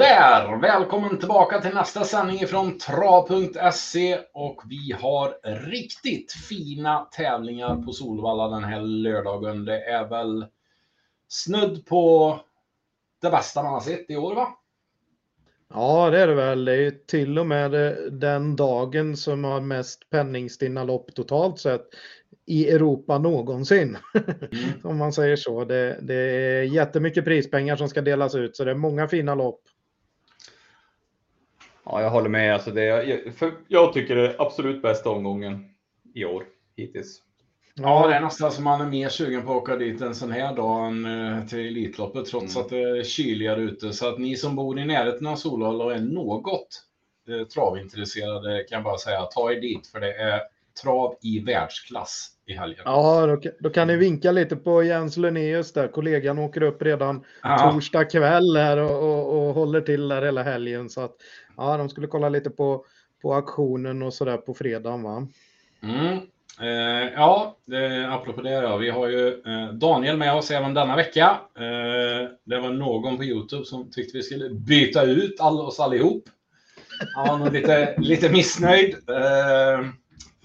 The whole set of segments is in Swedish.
Sådär, välkommen tillbaka till nästa sändning från trav.se och vi har riktigt fina tävlingar på Solvalla den här lördagen. Det är väl snudd på det bästa man har sett i år va? Ja, det är det väl. Det är till och med den dagen som har mest penningstinna lopp totalt sett i Europa någonsin. Mm. Om man säger så. Det, det är jättemycket prispengar som ska delas ut så det är många fina lopp. Ja, jag håller med. Alltså det, för jag tycker det är absolut bästa omgången i år hittills. Ja, det är nästan som man är mer sugen på att åka dit en sån här dag än eh, till Elitloppet trots mm. att det är kyligare ute. Så att ni som bor i närheten av Solvalla och är något eh, travintresserade kan jag bara säga ta er dit för det är trav i världsklass i helgen. Ja, då, då kan ni vinka lite på Jens Lunnéus där. Kollegan åker upp redan ja. torsdag kväll här och, och, och, håller till där hela helgen. Så att ja, de skulle kolla lite på, på auktionen och sådär på fredagen va? Mm. Eh, ja, eh, apropå det ja, vi har ju eh, Daniel med oss även denna vecka. Eh, det var någon på Youtube som tyckte vi skulle byta ut all, oss allihop. Han var nog lite, lite missnöjd eh,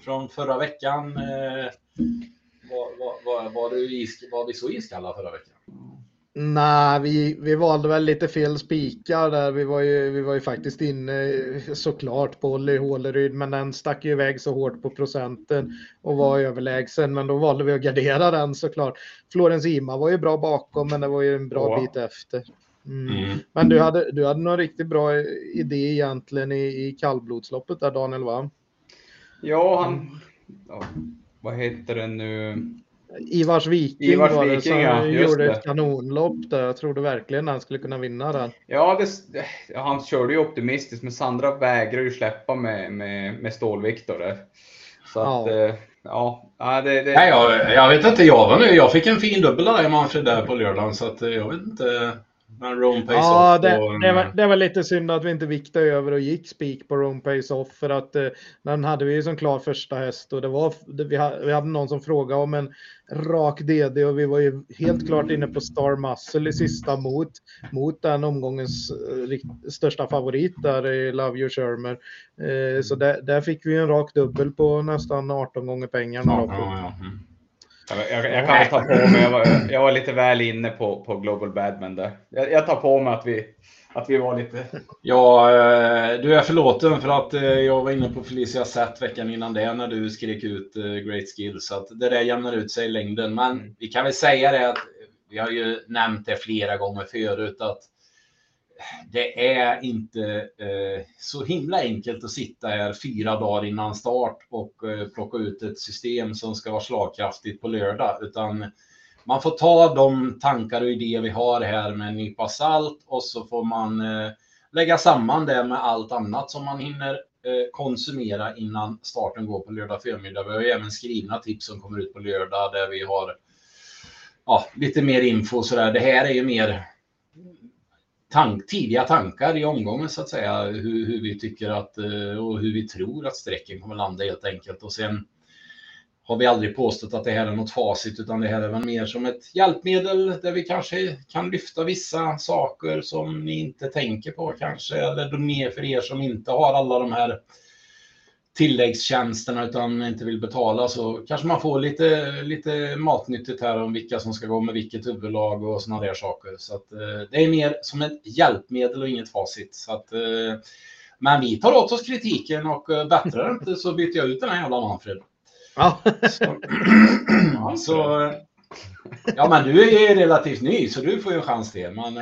från förra veckan. Eh, var, var, var, var, du is, var vi så iskalla förra veckan? Nej, vi, vi valde väl lite fel spikar där. Vi var ju, vi var ju faktiskt inne såklart på Olli Håleryd, men den stack ju iväg så hårt på procenten och var överlägsen. Men då valde vi att gardera den såklart. Florens Ima var ju bra bakom, men det var ju en bra ja. bit efter. Mm. Mm. Men du hade, du hade någon riktigt bra idé egentligen i, i kallblodsloppet där Daniel va? Ja, han... Ja, vad heter det nu? Ivars Viking Ivars var det som ja, gjorde det. ett kanonlopp där. Jag trodde verkligen han skulle kunna vinna den. Ja, det, han körde ju optimistiskt, men Sandra vägrar ju släppa med, med, med Stål-Viktor där. Så att, ja. Eh, ja, det, det... Nej, jag, jag vet inte, jag var nu. Jag fick en fin dubbel där i Manfred där på lördagen, så att eh, jag vet inte. Men Rome Pace ja, det, och, det, var, det var lite synd att vi inte viktade över och gick spik på Rome Pace Off för att eh, den hade vi ju som klar första häst och det var, det, vi, hade, vi hade någon som frågade om en rak DD och vi var ju helt klart inne på Star Muscle i sista mot, mot den omgångens eh, största favorit där i Love You Shermer. Eh, så där, där fick vi en rak dubbel på nästan 18 gånger pengarna. Ja, ja, ja. Mm. Jag, jag, kan väl ta på mig, jag var, jag var lite väl inne på, på Global Badman där. Jag, jag tar på mig att vi, att vi var lite... Ja, eh, du är förlåten för att eh, jag var inne på Felicia Sett veckan innan det när du skrek ut eh, Great Skill. Så att det där jämnar ut sig i längden. Men mm. vi kan väl säga det att vi har ju nämnt det flera gånger förut att det är inte eh, så himla enkelt att sitta här fyra dagar innan start och eh, plocka ut ett system som ska vara slagkraftigt på lördag, utan man får ta de tankar och idéer vi har här med en nypa salt och så får man eh, lägga samman det med allt annat som man hinner eh, konsumera innan starten går på lördag förmiddag. Vi har ju även skrivna tips som kommer ut på lördag där vi har ja, lite mer info så där. Det här är ju mer tank, tidiga tankar i omgången så att säga. Hur, hur, vi tycker att eh, och hur vi tror att strecken kommer landa helt enkelt. Och sen har vi aldrig påstått att det här är något facit utan det här är väl mer som ett hjälpmedel där vi kanske kan lyfta vissa saker som ni inte tänker på kanske. Eller mer för er som inte har alla de här tilläggstjänsterna utan inte vill betala så kanske man får lite, lite matnyttigt här om vilka som ska gå med vilket huvudlag och sådana där saker. Så att, eh, det är mer som ett hjälpmedel och inget facit. Så att, eh, men vi tar åt oss kritiken och eh, bättrar inte så byter jag ut den här jävla Manfred. Ja. Så, så, ja, men du är relativt ny så du får ju en chans till. Men,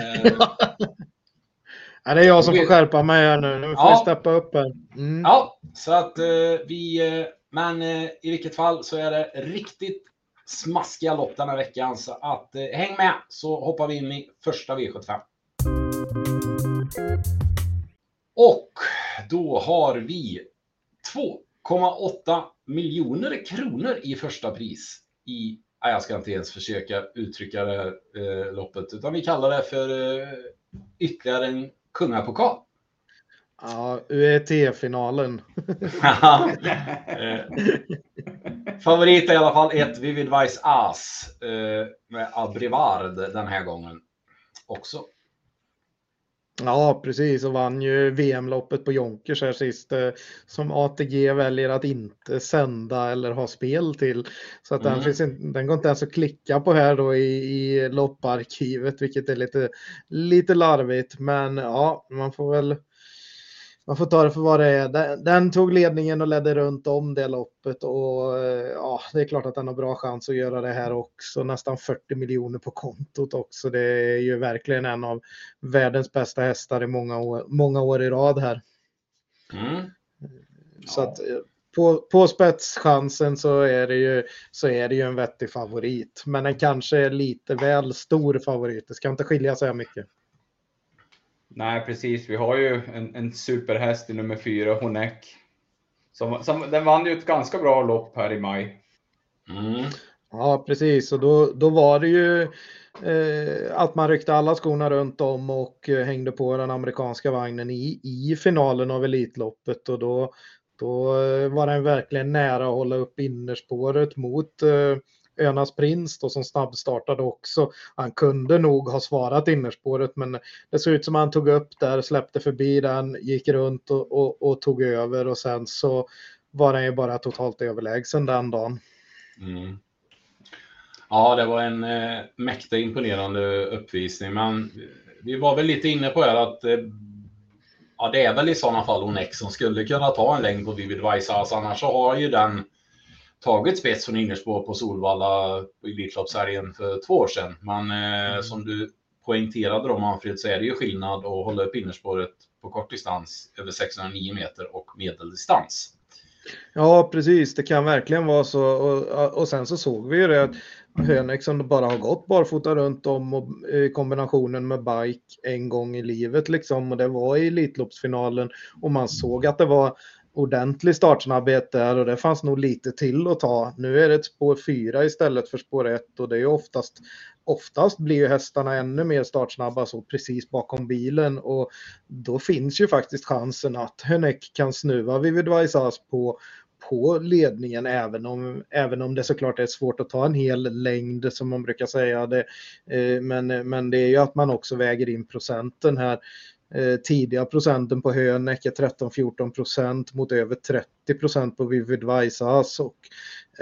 Ja, det är jag som får skärpa mig här nu. Nu får ja. jag steppa upp här. Mm. Ja, så att eh, vi... Eh, men eh, i vilket fall så är det riktigt smaskiga lopp den här veckan. Så att häng med så hoppar vi in i första V75. Och då har vi 2,8 miljoner kronor i första pris i jag ska inte ens försöka uttrycka det här eh, loppet, utan vi kallar det för eh, ytterligare en kungapokal. Ja, UET-finalen. Eh, favorit är i alla fall ett Vivid Vice As eh, med Abrivard den här gången också. Ja, precis och vann ju VM-loppet på Jonkers här sist eh, som ATG väljer att inte sända eller ha spel till. Så att mm. den, finns inte, den går inte ens att klicka på här då i, i lopparkivet, vilket är lite, lite larvigt. Men ja, man får väl man får ta det för vad det är. Den, den, tog ledningen och ledde runt om det loppet och eh, ja, det är klart att den har bra chans att göra det här också. Nästan 40 miljoner på kontot också. Det är ju verkligen en av världens bästa hästar i många år, många år i rad här. Mm. Ja. Så att eh, på, på spetschansen så är, det ju, så är det ju en vettig favorit. Men den kanske är lite väl stor favorit. Det ska inte skilja så här mycket. Nej, precis. Vi har ju en, en superhäst i nummer fyra, Honeck. Som, som, den vann ju ett ganska bra lopp här i maj. Mm. Ja, precis. Och då, då var det ju eh, att man ryckte alla skorna runt om och eh, hängde på den amerikanska vagnen i, i finalen av Elitloppet. Och då, då eh, var den verkligen nära att hålla upp innerspåret mot eh, Önas Prins då, som snabbstartade också. Han kunde nog ha svarat innerspåret men det såg ut som han tog upp där, släppte förbi den, gick runt och, och, och tog över och sen så var han ju bara totalt överlägsen den dagen. Mm. Ja, det var en eh, mäkta imponerande uppvisning, men vi var väl lite inne på det att eh, ja, det är väl i sådana fall Onex som skulle kunna ta en längd på Vivid Vaisas, annars så har ju den tagit spets från innerspår på Solvalla i Elitloppshelgen för två år sedan. Men eh, mm. som du poängterade då Manfred så är det ju skillnad att hålla upp innerspåret på kort distans över 609 meter och medeldistans. Ja, precis. Det kan verkligen vara så. Och, och sen så såg vi ju det att Hönek som bara har gått barfota runt om och, i kombinationen med bike en gång i livet liksom. Och det var i Elitloppsfinalen och man såg att det var ordentlig startsnabbhet där och det fanns nog lite till att ta. Nu är det ett spår 4 istället för spår 1 och det är oftast oftast blir ju hästarna ännu mer startsnabba så precis bakom bilen och då finns ju faktiskt chansen att Hönek kan snuva Vivid Vaisas på på ledningen även om, även om det såklart är svårt att ta en hel längd som man brukar säga. Det, eh, men, men det är ju att man också väger in procenten här. Eh, tidiga procenten på Hönek är 13-14 procent mot över 30 procent på Vivid Vaisas. Och,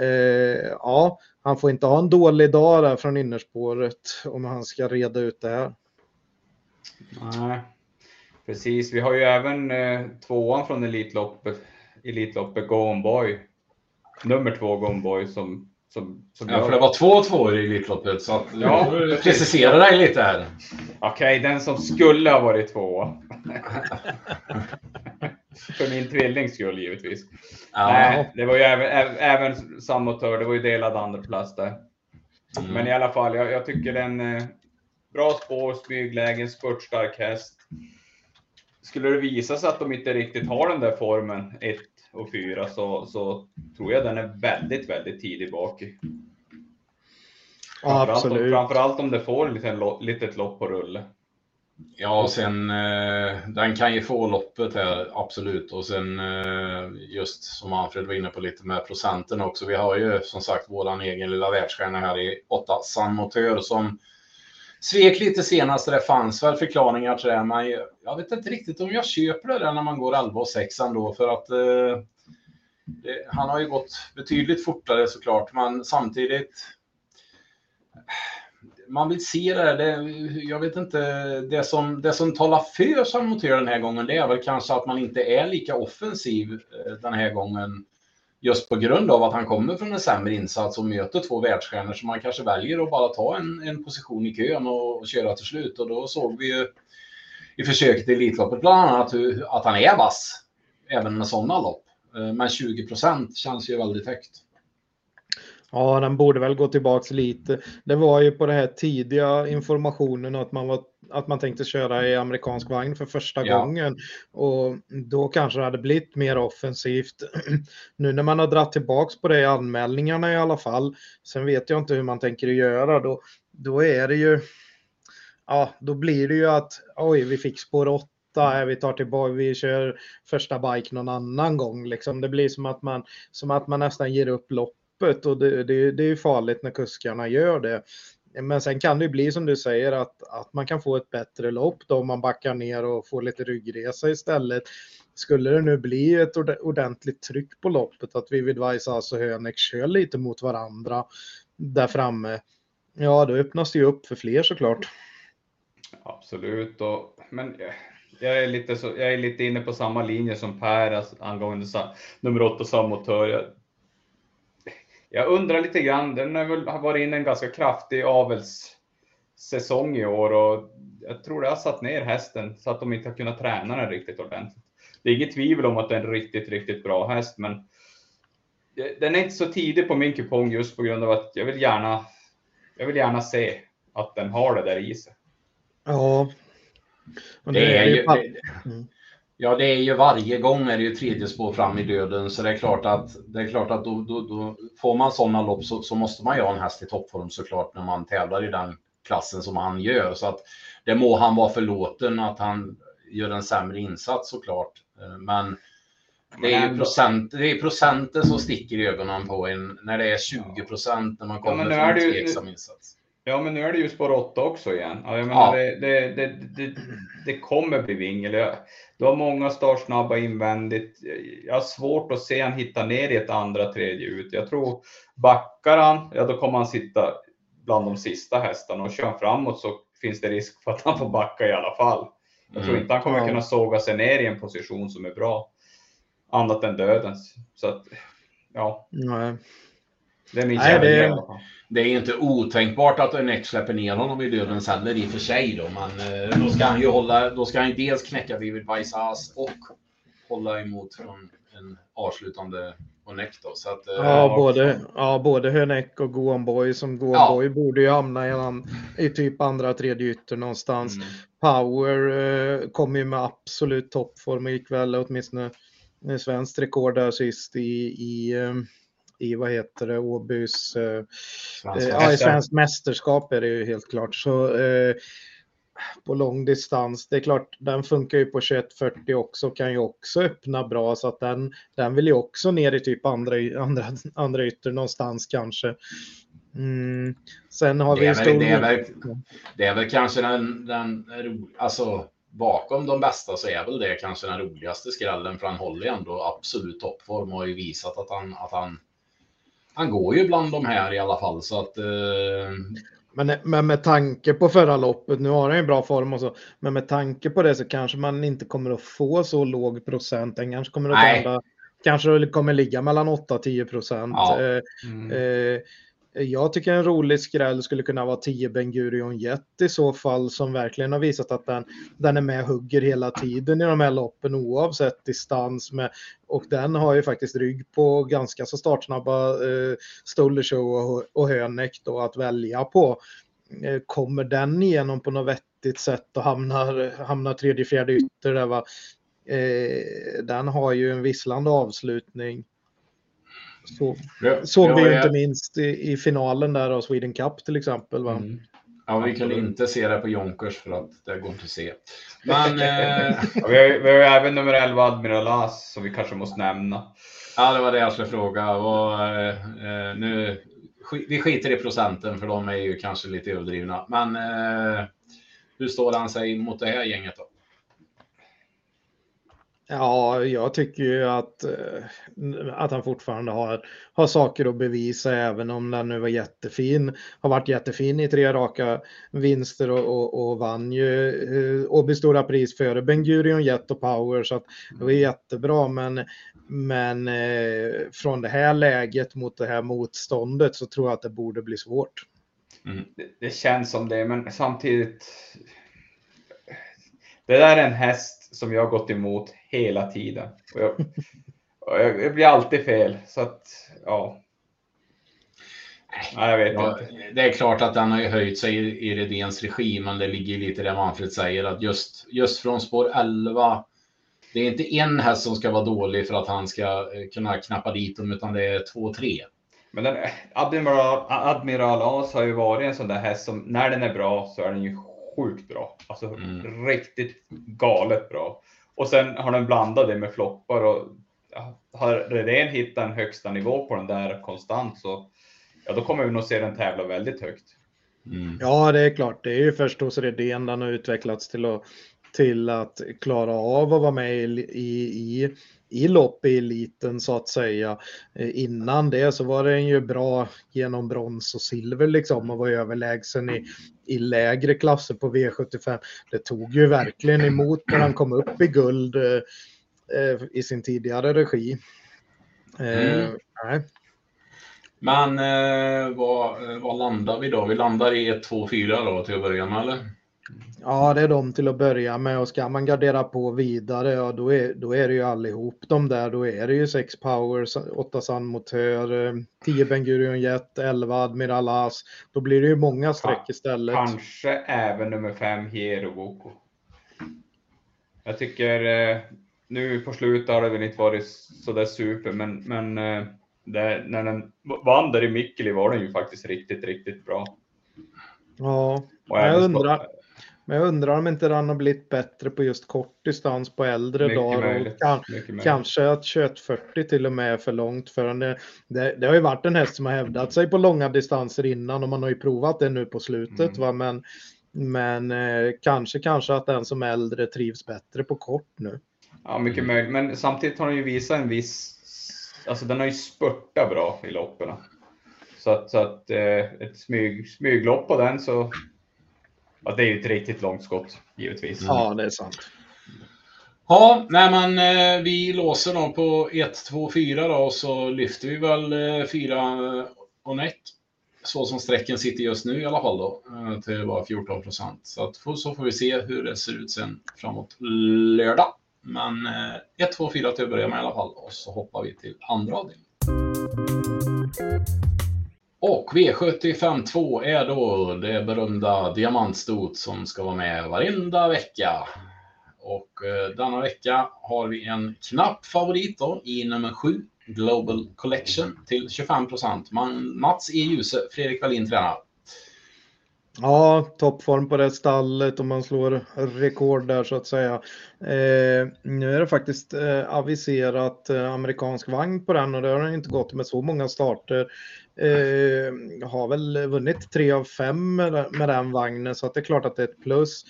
eh, ja, han får inte ha en dålig dag där från innerspåret om han ska reda ut det här. Nej, precis. Vi har ju även eh, tvåan från Elitloppet, Elitloppet Gone Boy. Nummer två Gone Boy som som, som ja, jag... för det var två tvåor i Elitloppet, så att ja, precisera dig lite här. Okej, okay, den som skulle ha varit två. för min tvillings skull givetvis. Ja. Nej, det var ju även, även sammotör, det var ju delad andreplats där. Mm. Men i alla fall, jag, jag tycker den eh, bra spår, smyglägen, spurtstark häst. Skulle det visa sig att de inte riktigt har den där formen, ett och fyra så, så tror jag den är väldigt, väldigt tidig bak. Framförallt, absolut. Om, framförallt om det får ett liten, litet lopp på rulle. Ja, och sen eh, den kan ju få loppet här, absolut. Och sen eh, just som Manfred var inne på lite med procenten också. Vi har ju som sagt våran egen lilla världsstjärna här i åtta San Motör som svek lite senast. Det fanns väl förklaringar till det, men jag vet inte riktigt om jag köper det där när man går 11 och 6 då, för att eh, det, han har ju gått betydligt fortare såklart, men samtidigt. Man vill se det, det jag vet inte, det som, det som talar för San Motero den här gången, det är väl kanske att man inte är lika offensiv eh, den här gången just på grund av att han kommer från en sämre insats och möter två världsstjärnor så man kanske väljer att bara ta en, en position i kön och, och, köra till slut. Och då såg vi ju i försöket i Elitloppet bland annat hur, att han är vass även med sådana lopp. Eh, men 20 procent känns ju väldigt högt. Ja, den borde väl gå tillbaks lite. Det var ju på det här tidiga informationen att man, var, att man tänkte köra i amerikansk vagn för första ja. gången. Och då kanske det hade blivit mer offensivt. Nu när man har dratt tillbaks på det i anmälningarna i alla fall. Sen vet jag inte hur man tänker göra. Då, då är det ju... Ja, då blir det ju att oj, vi fick spår 8 vi tar tillbaka, vi kör första bike någon annan gång. Liksom. Det blir som att man, som att man nästan ger upp loppet och det, det, det är farligt när kuskarna gör det. Men sen kan det ju bli som du säger att, att man kan få ett bättre lopp då om man backar ner och får lite ryggresa istället. Skulle det nu bli ett ordentligt tryck på loppet att Vivid Vaisas och Hönek kör lite mot varandra där framme. Ja, då öppnas det ju upp för fler såklart. Absolut, och, men eh, jag är, lite så, jag är lite inne på samma linje som Per alltså, angående nummer åtta Samotör. Jag, jag undrar lite grann, den har väl varit inne en ganska kraftig avelssäsong i år och jag tror det har satt ner hästen så att de inte har kunnat träna den riktigt ordentligt. Det är inget tvivel om att det är en riktigt, riktigt bra häst, men den är inte så tidig på min kupong just på grund av att jag vill gärna, jag vill gärna se att den har det där i sig. Ja. Det, det, är ju, det, mm. ja, det är ju varje gång är det ju tredje spår fram i döden, så det är klart att, det är klart att då, då, då får man sådana lopp så, så, måste man ju ha en häst i toppform såklart när man tävlar i den klassen som han gör. Så att det må han vara förlåten att han gör en sämre insats såklart. Eh, men det är ju procent, det är procenten som sticker i ögonen på en när det är 20 procent när man kommer ja, från en tveksam insats. Ja, men nu är det ju spår 8 också igen. Ja, jag menar, ja. det, det, det, det, kommer bli vingel. Du har många startsnabba invändigt. Jag har svårt att se han hitta ner i ett andra, tredje ut. Jag tror backar han, ja då kommer han sitta bland de sista hästarna och kör han framåt så finns det risk för att han får backa i alla fall. Jag tror mm. inte han kommer ja. kunna såga sig ner i en position som är bra. Annat än dödens. Så att, ja. Nej. Det är min Nej, det, det är inte otänkbart att Önex släpper ner honom i dödens heller i och för sig då. Men eh, då ska han ju hålla, då ska han dels knäcka Vivid Vaisas och hålla emot från en avslutande Onek då. Så att, eh, ja, ja, både, ja, både Hönek och Goonboy som Goonboy ja. borde ju hamna i, i typ andra, tredje ytter någonstans. Mm. Power eh, kom ju med absolut toppform väl åtminstone svenskt rekord där sist i, i eh, i vad heter det, Åbys, eh, ja, i svenskt mästerskap är det ju helt klart. Så eh, på lång distans, det är klart, den funkar ju på 2140 också, kan ju också öppna bra så att den, den vill ju också ner i typ andra, andra, andra ytter någonstans kanske. Mm. Sen har vi det är, väl, det, är väl, det är väl kanske den, den alltså bakom de bästa så är väl det kanske den roligaste skrällen för han håller ju ändå absolut toppform och har ju visat att han, att han han går ju bland de här i alla fall så att. Eh... Men, men med tanke på förra loppet, nu har han ju bra form och så, men med tanke på det så kanske man inte kommer att få så låg procent. Den kanske kommer att vända, kanske kommer ligga mellan 8 10 procent. Ja. Eh, mm. Eh, jag tycker en rolig skräll skulle kunna vara 10 Ben Gurion Jet i så fall som verkligen har visat att den, den är med och hugger hela tiden i de här loppen oavsett distans med, och den har ju faktiskt rygg på ganska så startsnabba eh, Stollershow och, och Hönek då att välja på. Eh, kommer den igenom på något vettigt sätt och hamnar, hamnar tredje, fjärde ytter där va? Eh, den har ju en visslande avslutning. Så, ja, såg ja, vi ju inte minst i, i, finalen där av Sweden Cup till exempel. Va? Mm. Ja, vi kunde inte se det på Jonkers för att det går inte att se. Men, eh... ja, vi, har, vi har även nummer 11 Admiral As som vi kanske måste nämna. Ja, det var det jag skulle fråga. Och, eh, nu, vi skiter i procenten för de är ju kanske lite överdrivna. Men eh, hur står han sig mot det här gänget då? Ja, jag tycker ju att, eh, att han fortfarande har, har saker att bevisa även om den nu var jättefin. Har varit jättefin i tre raka vinster och, och, och vann ju eh, Åby Stora Pris före Ben Gurion, Jet och Power så att det var jättebra men, men eh, från det här läget mot det här motståndet så tror jag att det borde bli svårt. Mm. Det, det känns som det men samtidigt det där är en häst som jag har gått emot hela tiden. Och jag, och jag, blir alltid fel. Så att, ja. Nej, jag vet ja, inte. Det är klart att den har ju höjt sig i, i Redéns regi, men det ligger lite det Manfred säger att just, just från spår 11 det är inte en häst som ska vara dålig för att han ska eh, kunna knappa dit dem, utan det är två, tre. Men den, Admiral, Admiral As har ju varit en sån där häst som när den är bra så är den ju sjukt bra. Alltså mm. riktigt galet bra. Och sen har den blandat det med floppar och har Redén hittat en högsta nivå på den där konstant så ja, då kommer vi nog se den tävla väldigt högt. Mm. Ja, det är klart. Det är ju först hos Redén den har utvecklats till att, till att klara av att vara med i, i, i lopp i eliten så att säga. Eh, innan det så var den ju bra genom brons och silver liksom och var överlägsen i, i lägre klasser på V75. Det tog ju verkligen emot när han kom upp i guld eh, eh i sin tidigare regi. Eh, mm. Men eh, vad, vad landar vi då? Vi landar i 1-2-4 då till att börja med eller? Ja, det är de till att börja med och ska man gardera på vidare, ja då är, då är det ju allihop de där. Då är det ju 6 Power, 8 Sun Motör, 10 Ben Gurion Jet, 11 Admiral As. Då blir det ju många streck istället. Kanske även nummer 5 Hero Boko. Jag tycker eh, nu på slutet har det väl inte varit så där super, men, men eh, det, när den vann där i Mikkeli var den ju faktiskt riktigt, riktigt bra. Ja, jag undrar. Men jag undrar om inte den har blivit bättre på just kort distans på äldre mycket dagar. Möjligt, kan, kanske att 2140 till och med är för långt för. Det, det, det, har ju varit en häst som har hävdat sig på långa distanser innan och man har ju provat det nu på slutet. Mm. Va? Men, men eh, kanske, kanske att den som är äldre trivs bättre på kort nu. Ja, mycket möjligt. Men samtidigt har den ju visat en viss, alltså den har ju spurtat bra i loppen. Så att, så att eh, ett smyg, smyglopp på den så Ja, det är ju ett riktigt långt skott, givetvis. Ja, det är sant. Ja, nej men eh, vi låser då på 1, 2, 4 då och så lyfter vi väl 4 eh, och näck. Så som strecken sitter just nu i alla fall då, eh, till bara 14 procent. Så, att, så får vi se hur det ser ut sen framåt lördag. Men 1, 2, 4 till att börja med i alla fall och så hoppar vi till andra avdelningen. Och V75 2 är då det berömda diamantstot som ska vara med varenda vecka. Och eh, denna vecka har vi en knapp favorit då i nummer 7, Global Collection till 25 procent. Mats E. Djuse, Fredrik Wallin tränar. Ja, toppform på det stallet och man slår rekord där så att säga. Eh, nu är det faktiskt eh, aviserat eh, amerikansk vagn på den och det har inte gått med så många starter. Eh, har väl vunnit tre av fem med, med den vagnen så att det är klart att det är ett plus.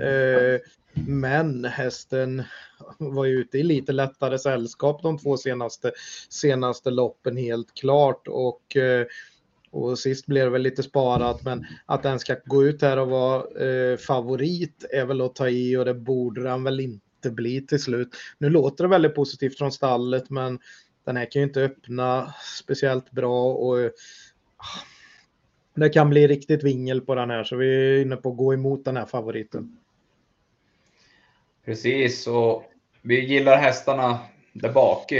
Eh, men hästen var ju ute i lite lättare sällskap de två senaste, senaste loppen helt klart och eh, och sist blev det väl lite sparat, men att den ska gå ut här och vara eh, favorit är väl att ta i och det borde den väl inte bli till slut. Nu låter det väldigt positivt från stallet, men den här kan ju inte öppna speciellt bra och ah, det kan bli riktigt vingel på den här, så vi är inne på att gå emot den här favoriten. Precis, och vi gillar hästarna där bak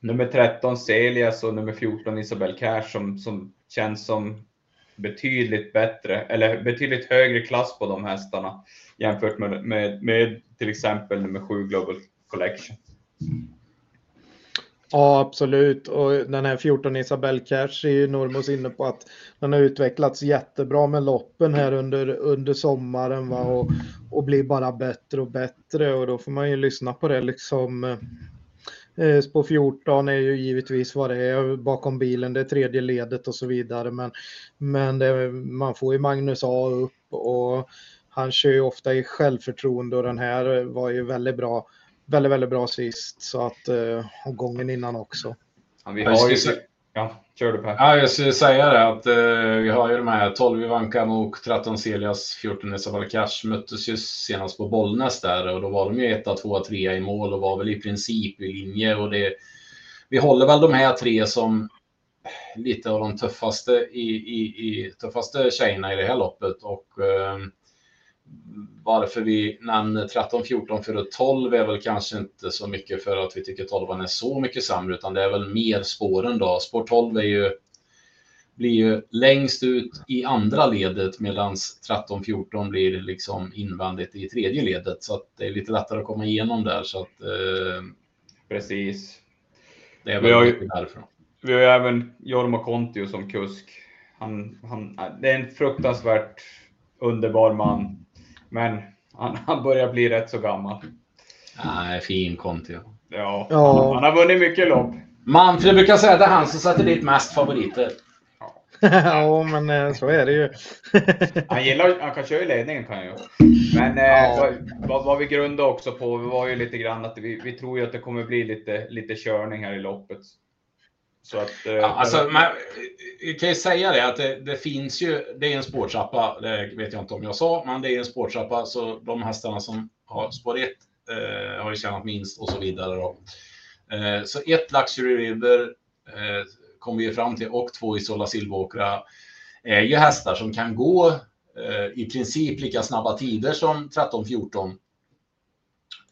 nummer 13 Celias och nummer 14 Isabel Cash som, som känns som betydligt bättre eller betydligt högre klass på de hästarna jämfört med, med, med till exempel nummer 7 Global Collection. Ja, absolut. Och den här 14 Isabel Cash är ju Normos inne på att den har utvecklats jättebra med loppen här under, under sommaren va? Och, och blir bara bättre och bättre och då får man ju lyssna på det liksom Eh, spår 14 är ju givetvis vad det är bakom bilen, det är tredje ledet och så vidare. Men, men det, man får ju Magnus A upp och han kör ju ofta i självförtroende och den här var ju väldigt bra, väldigt, väldigt bra sist. Så att, eh, och gången innan också. Ja, vi har ju, Ja, kör du Per. Ja, jag skulle säga det att eh, vi har ju de här 12 Ivanka och 13 Celias, 14 Isabella Cash möttes ju senast på Bollnäs där och då var de ju 1, 2, 3 i mål och var väl i princip i linje och det vi håller väl de här tre som lite av de tuffaste i, i, i tuffaste tjejerna i det här loppet och eh, varför vi nämner 13, 14 för 12 är väl kanske inte så mycket för att vi tycker 12 är så mycket sämre, utan det är väl mer spåren då. Spår 12 är ju, blir ju längst ut i andra ledet medan 13, 14 blir liksom invändigt i tredje ledet. Så att det är lite lättare att komma igenom där. Så att, eh, Precis. Det är väl vi har ju, därifrån. Vi har ju även Jorma Kontio som kusk. Han, han, det är en fruktansvärt underbar man men han, han börjar bli rätt så gammal. Nej, fin Conti. Ja, ja. Han, han, har vunnit mycket lopp. Manfred brukar säga att det är han som sätter dit mest favoriter. Ja. ja, men eh, så är det ju. han, gillar, han kan köra i ledningen kan ju. Men eh, ja. vad, vad, vi grundade också på var ju lite grann att vi, vi tror ju att det kommer bli lite, lite körning här i loppet. Så att, eh, ja, alltså, man, jag kan ju säga det att det, det, finns ju, det är en sporttrappa, det vet jag inte om jag sa, men det är en sporttrappa så de hästarna som har spår 1 eh, har ju tjänat minst och så vidare. Då. Eh, så ett Luxury River eh, kom vi fram till och två Isola Silvåkra är ju hästar som kan gå eh, i princip lika snabba tider som 13-14.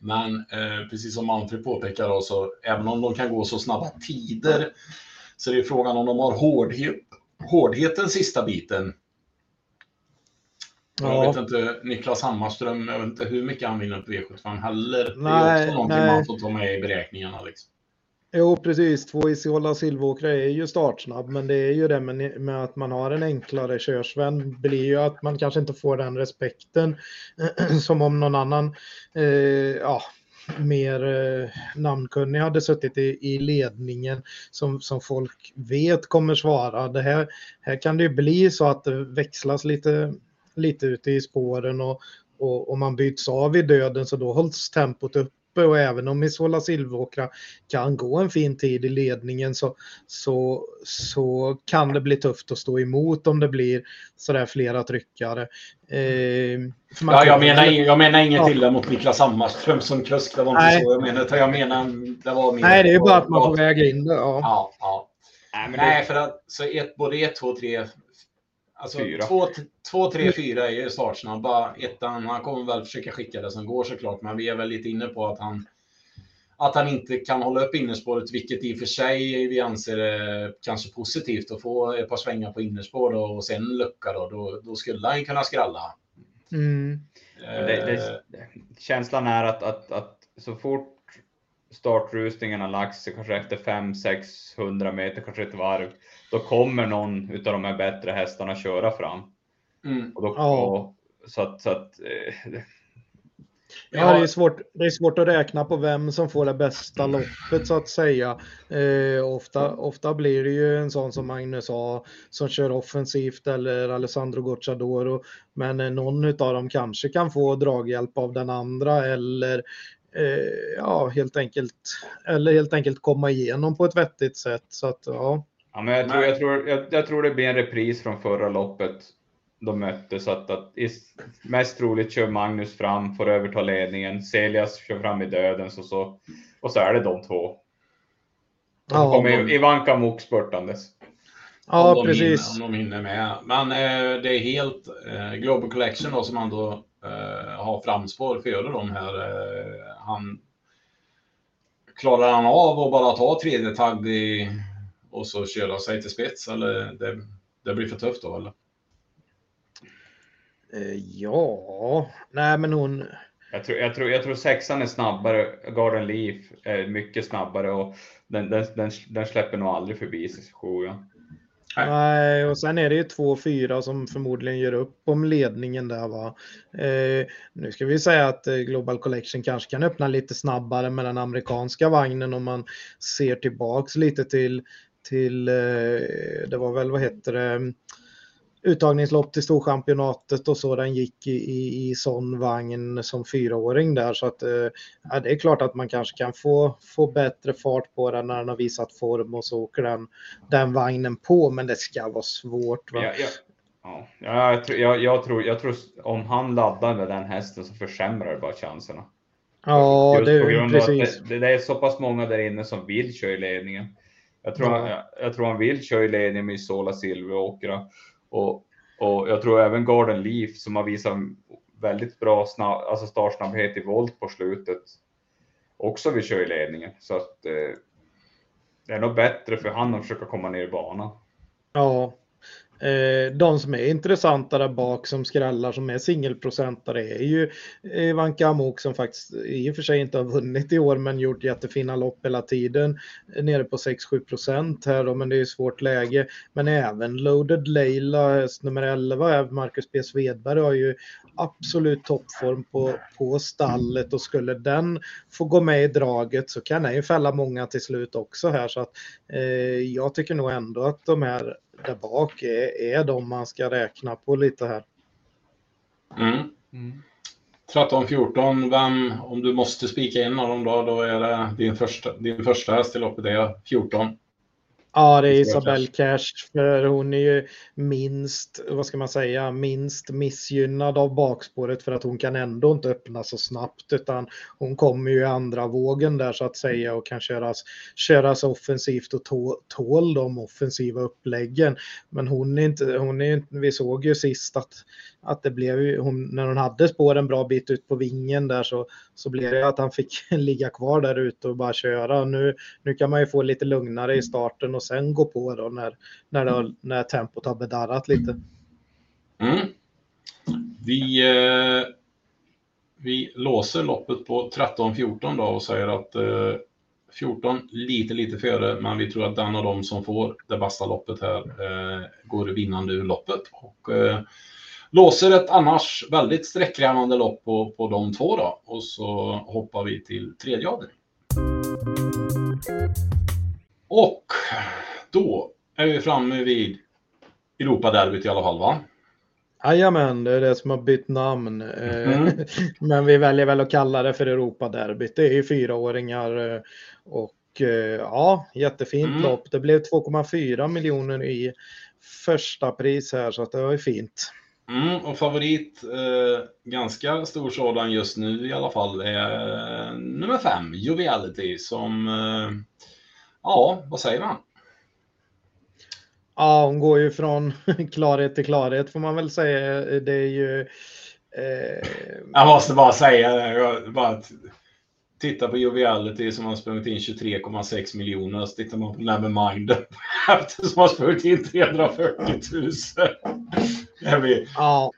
Men eh, precis som Manfred påpekar då, så även om de kan gå så snabba tider så är det frågan om de har hårdhet, hårdheten sista biten. Ja. Jag vet inte, Niklas Hammarström, jag vet inte hur mycket han vinner på V75 heller. Nej, det är också någonting nej. man får ta med i beräkningarna. Liksom. Jo, precis. Två Isola Silvåkra är ju startsnabb, men det är ju det med, med, att man har en enklare körsvän blir ju att man kanske inte får den respekten som om någon annan, eh, ja, mer eh, namnkunnig hade suttit i, i ledningen som, som folk vet kommer svara. Det här, här kan det ju bli så att det växlas lite, lite ute i spåren och, och, och man byts av i döden så då hålls tempot upp uppe och även om Isola Silvåkra kan gå en fin tid i ledningen så, så, så kan det bli tufft att stå emot om det blir sådär flera tryckare. Eh, ja, jag, menar, jag menar inget ja. illa mot Niklas Hammarström som kusk. Det var inte Nej. så jag menade. Jag menar, det var mer Nej, det är ju bara att man får väga in det. Ja. ja, ja. Nej, Nej, för att så ett, både 1, 2, 3, Alltså 2, 3, 4 är ju startsnabba. Ettan, han kommer väl försöka skicka det som går såklart, men vi är väl lite inne på att han att han inte kan hålla upp innerspåret, vilket i och för sig vi anser är kanske positivt att få ett par svängar på innerspår och sen lucka då, då, då skulle han kunna skrälla. Mm. Eh, det, det, känslan är att, att, att så fort startrustningen har lagt sig, kanske efter 500-600 meter, kanske ett varv, då kommer någon av de här bättre hästarna köra fram. Mm. Och då, ja. så att, så att eh, Ja, det är, svårt, det är svårt att räkna på vem som får det bästa loppet så att säga. Eh, ofta, ofta blir det ju en sån som Magnus sa som kör offensivt eller Alessandro Gocciadoro. Men eh, någon av dem kanske kan få draghjälp av den andra eller eh, ja, helt enkelt, eller helt enkelt komma igenom på ett vettigt sätt. Så att, ja. Ja, men jag, tror, jag, tror, jag, jag tror det blir en repris från förra loppet de möttes. Att, att mest troligt kör Magnus fram, får överta ledningen. Celias kör fram i döden och så, och så är det de två. Och så ja, kommer de... Ivanka Mok spurtandes. Ja, om precis. Hinner, om de hinner med. Men eh, det är helt eh, Global Collection då, som ändå eh, har framspår före dem här. Eh, han Klarar han av att bara ta tredje tagg i och så köra sig till spets eller det, det blir för tufft då eller? Eh, ja, nej men hon. Jag tror, jag tror, jag tror sexan är snabbare. Garden Leaf är mycket snabbare och den, den, den, den släpper nog aldrig förbi sjuan. Nej, och sen är det ju två fyra som förmodligen gör upp om ledningen där va. Eh, nu ska vi säga att eh, Global Collection kanske kan öppna lite snabbare med den amerikanska vagnen om man ser tillbaks lite till till, eh, det var väl vad heter det, uttagningslopp till Storchampionatet och så. Den gick i, i, i sån vagn som fyraåring där så att eh, ja, det är klart att man kanske kan få, få bättre fart på den när den har visat form och så åker den, den vagnen på. Men det ska vara svårt. Va? Ja, ja. Ja, jag, tror, jag, jag, tror, jag tror om han laddar med den hästen så försämrar det bara chanserna. Ja, Just det, på grund precis. Av att det, det, är så pass många där inne som vill köra i ledningen. Jag tror, han, jag tror han vill köra i ledning med Sola Silveråkra och, och jag tror även Garden Leaf som har visat väldigt bra snabb, alltså startsnabbhet i volt på slutet också vill köra i ledningen. Så att eh, det är nog bättre för han att försöka komma ner i banan. Ja, Eh, de som är intressanta där bak som skrällar som är singelprocentare är ju eh, Ivanka Amok som faktiskt i och för sig inte har vunnit i år men gjort jättefina lopp hela tiden. Eh, nere på 6-7 procent här då, men det är ju svårt läge. Men även Loaded Leila, häst nummer 11, eh, Marcus B. Svedberg har ju absolut toppform på, på stallet och skulle den få gå med i draget så kan den ju fälla många till slut också här så att eh, jag tycker nog ändå att de här där bak är, är de man ska räkna på lite här. Mm. Mm. 13-14, vem, om du måste spika in av dem då, då är det din första, din första häst i loppet, det är 14. Ja, det är Isabelle Cash. För hon är ju minst, vad ska man säga, minst missgynnad av bakspåret för att hon kan ändå inte öppna så snabbt utan hon kommer ju i andra vågen där så att säga och kan köras, köras offensivt och tål de offensiva uppläggen. Men hon är inte, hon är, vi såg ju sist att att det blev hon, när hon hade spår en bra bit ut på vingen där så, så blev det att han fick ligga kvar där ute och bara köra. Nu, nu kan man ju få lite lugnare i starten och och sen gå på då när, när, det, när tempot har bedarrat lite. Mm. Vi, eh, vi låser loppet på 13-14 då och säger att eh, 14 lite, lite före, men vi tror att den av dem som får det bästa loppet här eh, går vinnande ur loppet. Och, eh, låser ett annars väldigt sträckkrävande lopp på, på de två då. Och så hoppar vi till tredje avdelningen. Och då är vi framme vid Europaderbyt i alla fall va? Jajamän, det är det som har bytt namn. Mm. Men vi väljer väl att kalla det för Europaderbyt. Det är ju fyraåringar eh, och eh, ja, jättefint mm. lopp. Det blev 2,4 miljoner i första pris här så att det var ju fint. Mm, och favorit, eh, ganska stor sådan just nu i alla fall, är eh, nummer fem, Joviality, som, eh, ja, vad säger man? Ja, hon går ju från klarhet till klarhet får man väl säga. Det är ju... Eh... Jag måste bara säga det, bara titta på Joviality som har sprungit in 23,6 miljoner. Så tittar man på Nevermind som har sprungit in 340 000. vi, ja.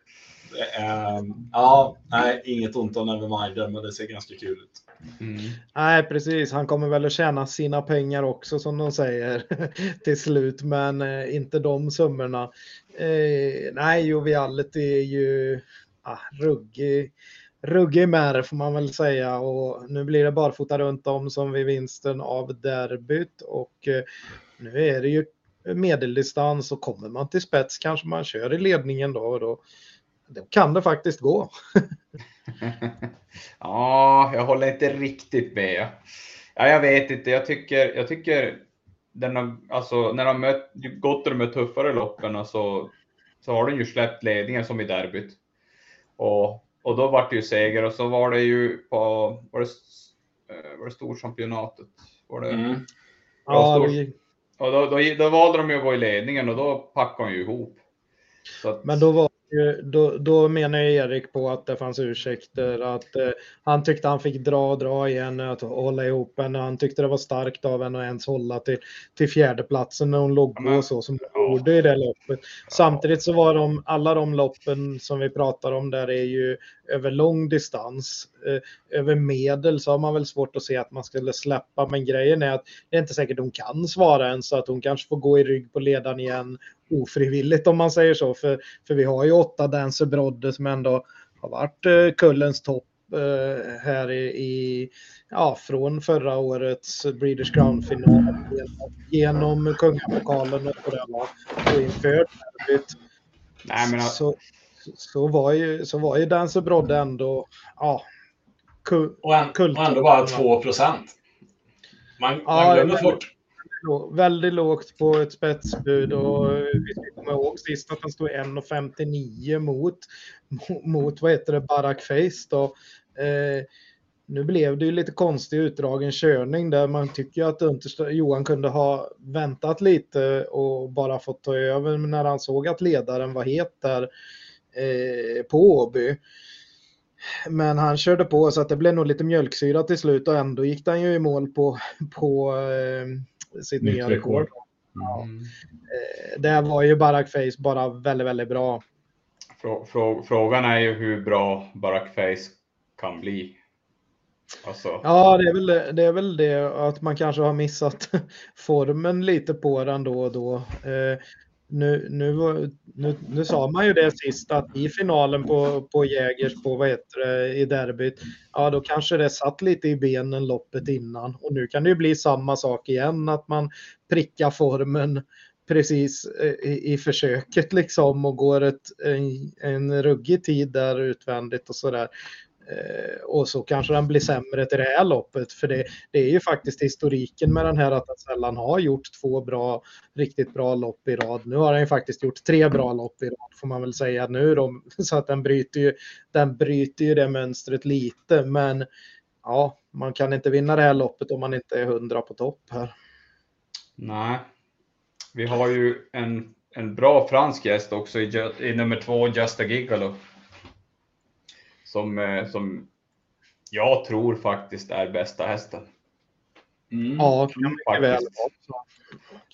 Um, ja, nej, inget ont om Nevermind, men det ser ganska kul ut. Mm. Nej, precis. Han kommer väl att tjäna sina pengar också som de säger till slut, men eh, inte de summorna. Eh, nej, Joviality är ju ah, ruggig ruggig mär får man väl säga och nu blir det barfota runt om som vid vinsten av derbyt och eh, nu är det ju medeldistans och kommer man till spets kanske man kör i ledningen då och då, då kan det faktiskt gå. ja, jag håller inte riktigt med. Ja, jag vet inte, jag tycker, jag tycker den har, alltså, när de mött, gått de tuffare loppen så, så har den ju släppt ledningen som i derbyt. Och och då var det ju seger och så var det ju på, var det, eh, var det storchampionatet? Var det, mm. ja, stor, vi... och då, då, då, valde de ju att gå i ledningen och då packade de ju ihop. Att... Men då var då, då menar Erik på att det fanns ursäkter, att eh, han tyckte han fick dra och dra igen, att hålla ihop henne. Han tyckte det var starkt av henne att ens hålla till, till fjärdeplatsen när hon låg på så som hon gjorde i det loppet. Samtidigt så var de, alla de loppen som vi pratar om där är ju över lång distans. Eh, över medel så har man väl svårt att se att man skulle släppa, men grejen är att det är inte säkert hon kan svara än så att hon kanske får gå i rygg på ledaren igen ofrivilligt om man säger så. För, för vi har ju åtta Dancer Brodde som ändå har varit eh, kullens topp eh, här i, i, ja, från förra årets Breeders Crown-final genom, genom kungapokalen och, och inför derbyt. Nej, men... så, så var ju, så var ju Dancer Brodde ändå, ja, kul, och, en, och ändå bara 2 procent. Man, man glömmer fort väldigt lågt på ett spetsbud och vi ska komma ihåg sist att han stod 1,59 mot, mot vad heter det, Barack Face då. Eh, nu blev det ju lite konstig utdragen körning där man tycker att Johan kunde ha väntat lite och bara fått ta över när han såg att ledaren var het där eh, på Åby. Men han körde på så att det blev nog lite mjölksyra till slut och ändå gick han ju i mål på, på eh, sitt Nytt nya rekord. rekord. Ja. Mm. Eh, det var ju Barack Face bara väldigt, väldigt bra. Frågan är ju hur bra Barack Face kan bli. Alltså. Ja, det är, väl, det är väl det att man kanske har missat formen lite på den då och då. Nu, nu, nu, nu sa man ju det sist att i finalen på, på Jägers på vad heter det, i derbyt, ja då kanske det satt lite i benen loppet innan och nu kan det ju bli samma sak igen att man prickar formen precis eh, i, i försöket liksom och går ett, en, en ruggig tid där utvändigt och sådär. Eh, och så kanske den blir sämre till det här loppet. För det, det, är ju faktiskt historiken med den här att den sällan har gjort två bra, riktigt bra lopp i rad. Nu har den ju faktiskt gjort tre bra lopp i rad får man väl säga nu då. Så att den bryter ju, den bryter ju det mönstret lite. Men ja, man kan inte vinna det här loppet om man inte är hundra på topp här. Nej, vi har ju en, en bra fransk gäst också i, i nummer två, Just a Gigolo som, eh, som jag tror faktiskt är bästa hästen. Mm. Ja, kan väl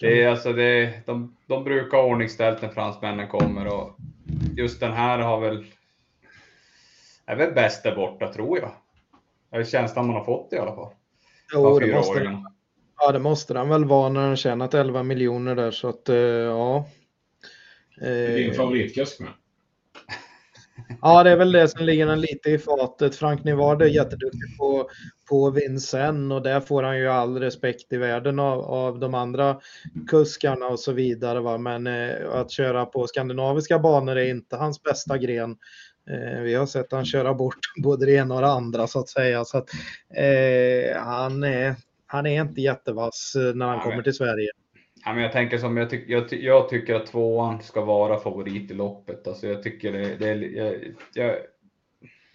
det är alltså det, de, de brukar ha ordningställt när fransmännen kommer och just den här har väl är väl bäst där borta tror jag. Det är känslan man har fått i alla fall. Jo, det måste, ja, det måste den väl vara när den tjänat 11 miljoner där så att eh, ja. Det är din favoritkusk med? Ja, det är väl det som ligger den lite i fatet. Frank Nivard är jätteduktig på, på Vincennes och där får han ju all respekt i världen av, av de andra kuskarna och så vidare. Va? Men eh, att köra på skandinaviska banor är inte hans bästa gren. Eh, vi har sett han köra bort både det ena och det andra så att säga. Så att, eh, han, är, han är inte jättevass eh, när han kommer till Sverige. Ja, men jag tänker som jag, tyck, jag, jag, tycker att tvåan ska vara favorit i loppet. Alltså jag tycker det, det jag, jag,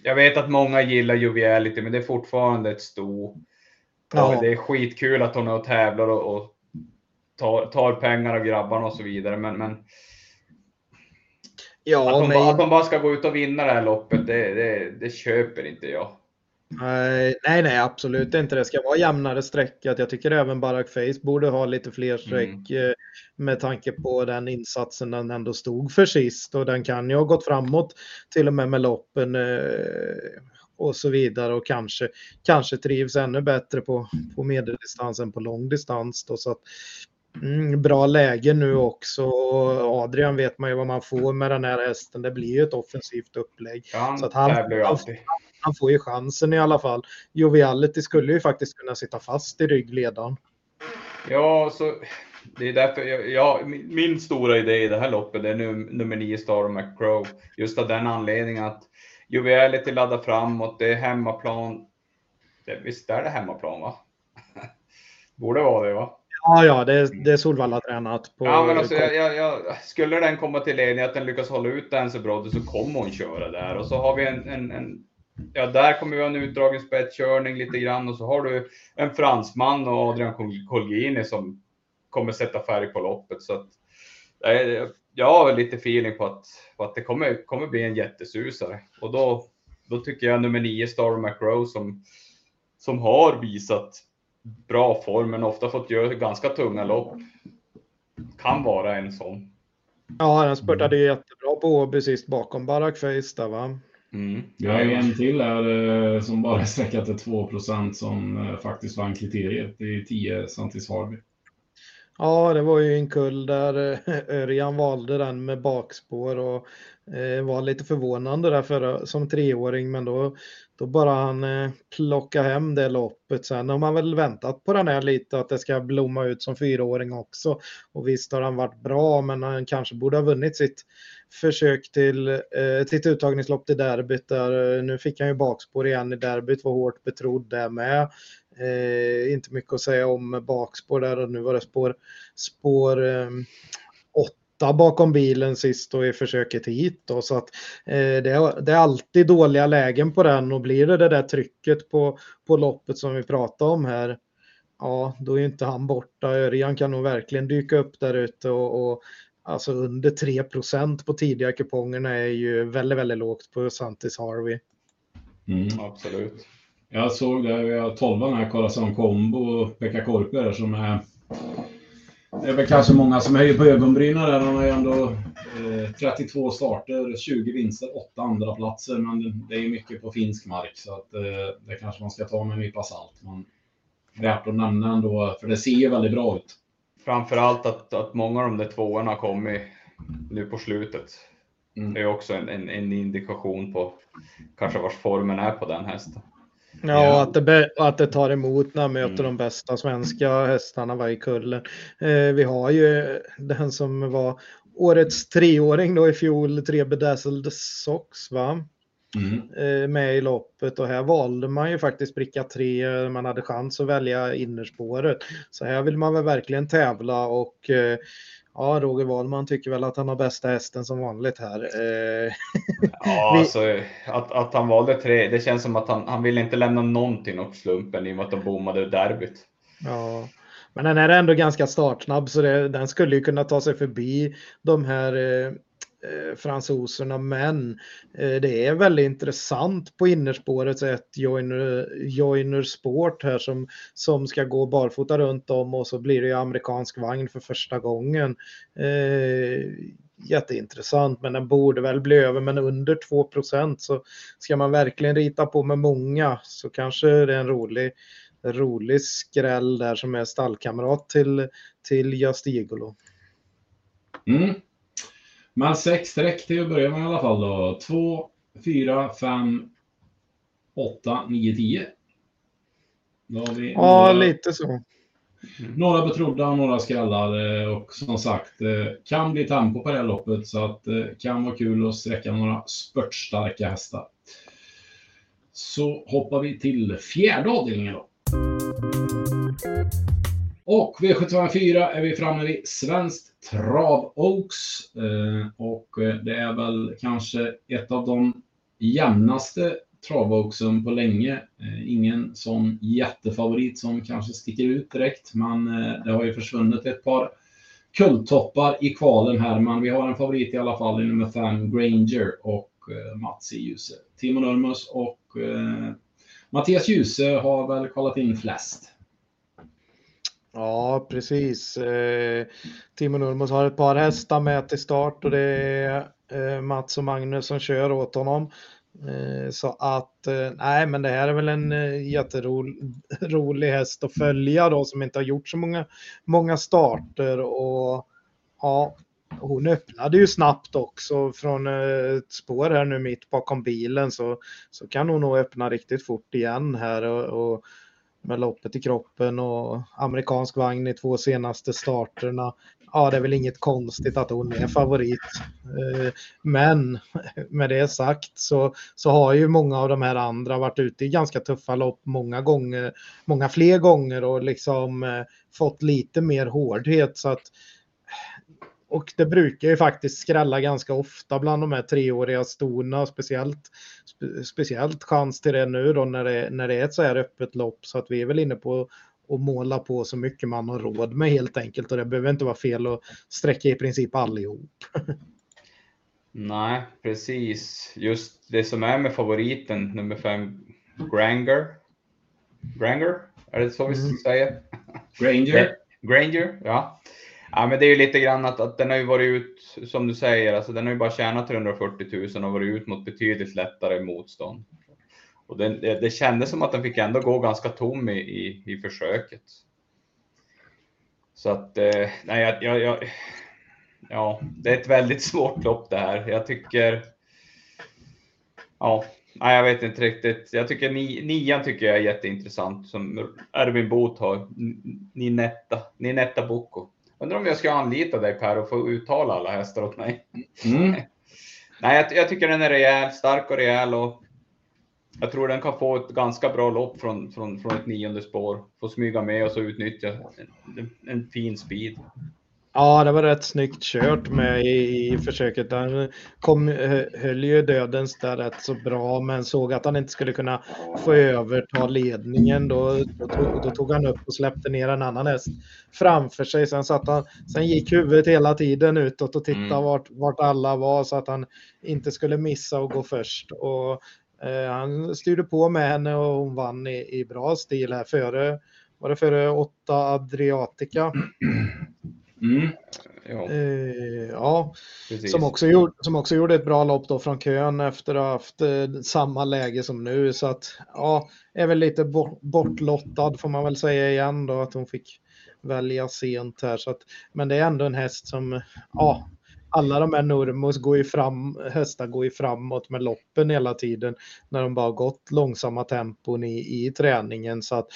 jag, vet att många gillar Joviality, men det är fortfarande ett sto. Ja. Det är skitkul att hon är och tävlar och, och tar, tar, pengar av grabbarna och så vidare, men, men ja, att, hon, men... att hon bara ska gå ut och vinna det här loppet, det, det, det köper inte jag. Nej, nej, absolut inte. Det ska vara jämnare sträckat. Jag tycker även Barack Face borde ha lite fler streck mm. Med tanke på den insatsen den ändå stod för sist och den kan ju ha gått framåt till och med med loppen eh, och så vidare och kanske, kanske trivs ännu bättre på, på medeldistans än på långdistans. Då, så att, mm, bra läge nu också. Adrian vet man ju vad man får med den här hästen. Det blir ju ett offensivt upplägg. Ja, så att han, han, han får ju chansen i alla fall. Joviality skulle ju faktiskt kunna sitta fast i ryggledaren. Ja, så det är därför jag, jag, min stora idé i det här loppet är num, nummer 9 Star McCrow. Just av den anledningen att Joviality laddar framåt, det är hemmaplan. Det, visst är det hemmaplan va? Borde vara det va? Ja, ja, det det är Solvalla tränat. På, ja, men alltså, jag, jag, jag, skulle den komma till ledning, att den lyckas hålla ut den så bra, så kommer hon köra där. Och så har vi en, en, en Ja, där kommer vi ha en utdragen spetskörning lite grann och så har du en fransman och Adrian Colgini som kommer sätta färg på loppet. Så att, jag har lite feeling på att, på att det kommer, kommer bli en jättesusare och då, då tycker jag nummer nio Star McRow som, som har visat bra form men ofta fått göra ganska tunga lopp kan vara en sån. Ja, han spurtade jättebra på Åby sist bakom Barak Face där va? Mm. Vi har en till här eh, som bara är sträckat till 2 som eh, faktiskt vann kriteriet. Det är 10 Santis Harby. Ja, det var ju en kull där eh, Örjan valde den med bakspår och var lite förvånande där för, som treåring, men då, då bara han eh, plocka hem det loppet. Sen har man väl väntat på den här lite, att det ska blomma ut som fyraåring också. Och visst har han varit bra, men han kanske borde ha vunnit sitt försök till eh, sitt uttagningslopp till derbyt. Där, eh, nu fick han ju bakspår igen i derbyt, var hårt betrodd där med. Eh, inte mycket att säga om bakspår där och nu var det spår, spår eh, åtta bakom bilen sist och i försöket hit. Då, så att, eh, det, är, det, är, alltid dåliga lägen på den och blir det det där trycket på, på loppet som vi pratade om här, ja då är inte han borta. Örjan kan nog verkligen dyka upp där ute och, och alltså under 3% på tidiga kupongerna är ju väldigt, väldigt lågt på Santis Harvey. Mm. Absolut. Jag såg det, vi har 12 här, Corazon Combo och Pekka Korper som är det är väl kanske många som höjer på ögonbrynen där. Han har ju ändå eh, 32 starter, 20 vinster, 8 andra platser Men det är ju mycket på finsk mark så att eh, det kanske man ska ta med en nypa salt. Men värt att nämna ändå, för det ser ju väldigt bra ut. Framförallt att, att många av de där tvåorna har kommit nu på slutet. Mm. Det är också en, en, en, indikation på kanske vars formen är på den hästen. Ja, att det, att det tar emot när man möter mm. de bästa svenska hästarna varje kullen. Eh, vi har ju den som var årets treåring då i fjol, tre bedazzled socks va? Mm. Eh, med i loppet och här valde man ju faktiskt bricka tre, man hade chans att välja innerspåret. Så här vill man väl verkligen tävla och eh, Ja, Roger Wahlman tycker väl att han har bästa hästen som vanligt här. Eh, ja, alltså att, att han valde tre, det känns som att han, han vill inte lämna någonting åt slumpen i och med att de bommade derbyt. Ja, men den är ändå ganska startsnabb så det, den skulle ju kunna ta sig förbi de här eh, eh, Eh, fransoserna. Men eh, det är väldigt intressant på innerspåret ett joiner, joiner sport här som, som ska gå barfota runt om och så blir det ju amerikansk vagn för första gången. Eh, jätteintressant, men den borde väl bli över, men under 2% så ska man verkligen rita på med många så kanske det är en rolig rolig skräll där som är stallkamrat till, till Jastigolo. Mm. Men sex streck till att börja med i alla fall då. 2, 4, 5, 8, 9, 10. ja, några, lite så. Några betrodda, några skrällar eh, och som sagt eh, kan bli tempo på det här loppet så att det eh, kan vara kul att sträcka några spurtstarka hästar. Så hoppar vi till fjärde avdelningen då. Och V754 är vi framme vid Svenskt Trav Oaks. Eh, och eh, det är väl kanske ett av de jämnaste Travoaksen på länge. Eh, ingen sån jättefavorit som kanske sticker ut direkt, men det har ju försvunnit ett par kulltoppar i kvalen här, men vi har en favorit i alla fall i nummer 5, Granger och Mats e. i Ljuse. Timo Nurmos och Mattias Djuse har väl kollat in flest. Ja, precis. Eh, Timo Nurmos har ett par hästar med till start och det är eh, Mats och Magnus som kör åt honom. Eh, så att, eh, nej men det här är väl en eh, jätterolig häst att följa då som inte har gjort så många, många starter och ja, hon öppnade ju snabbt också från eh, ett spår här nu mitt bakom bilen så, så kan hon nog öppna riktigt fort igen här och, och med loppet i kroppen och amerikansk vagn i två senaste starterna. Ja, det är väl inget konstigt att hon är favorit. Eh, men med det sagt så, så har ju många av de här andra varit ute i ganska tuffa lopp många gånger, många fler gånger och liksom eh, fått lite mer hårdhet så att och det brukar ju faktiskt skrälla ganska ofta bland de här treåriga storna, speciellt, spe, speciellt chans till det nu då när det, när det är ett så här öppet lopp. Så att vi är väl inne på att måla på så mycket man har råd med helt enkelt. Och det behöver inte vara fel att sträcka i princip allihop. Nej, precis. Just det som är med favoriten, nummer fem, Granger. Granger, är det så vi mm. säger? Granger. Granger, ja. Ja, men det är ju lite grann att, att den har ju varit ut, som du säger, alltså den har ju bara tjänat 340 000 och varit ut mot betydligt lättare motstånd. Och det, det, det kändes som att den fick ändå gå ganska tom i, i, i försöket. Så att, eh, nej, jag, jag, jag, ja, det är ett väldigt svårt lopp det här. Jag tycker, ja, nej, jag vet inte riktigt. Jag tycker ni, nian tycker jag är jätteintressant som Erwin Both har. Ninetta, Ninetta Boko. Undrar om jag ska anlita dig Per och få uttala alla hästar åt mig. Mm. Nej, jag, jag, tycker den är rejäl, stark och rejäl och jag tror den kan få ett ganska bra lopp från, från, från ett nionde spår. Få smyga med och så utnyttja en, en fin speed. Ja, det var rätt snyggt kört med i, i försöket. Han kom, höll ju dödens där rätt så bra, men såg att han inte skulle kunna få överta ledningen. Då, då, tog, då tog han upp och släppte ner en annan häst framför sig. Sen, satt han, sen gick huvudet hela tiden utåt och tittade mm. vart, vart alla var så att han inte skulle missa och gå först. Och, eh, han styrde på med henne och hon vann i, i bra stil här före, var det före åtta Adriatica. Mm. Ja, eh, ja. Som, också gjorde, som också gjorde ett bra lopp då från kön efter att ha haft eh, samma läge som nu. Så att ja, är väl lite bort, bortlottad får man väl säga igen då att hon fick välja sent här. Så att, men det är ändå en häst som, ja, alla de här Nurmos går ju fram, hästar går ju framåt med loppen hela tiden när de bara gått långsamma tempon i, i träningen. Så att,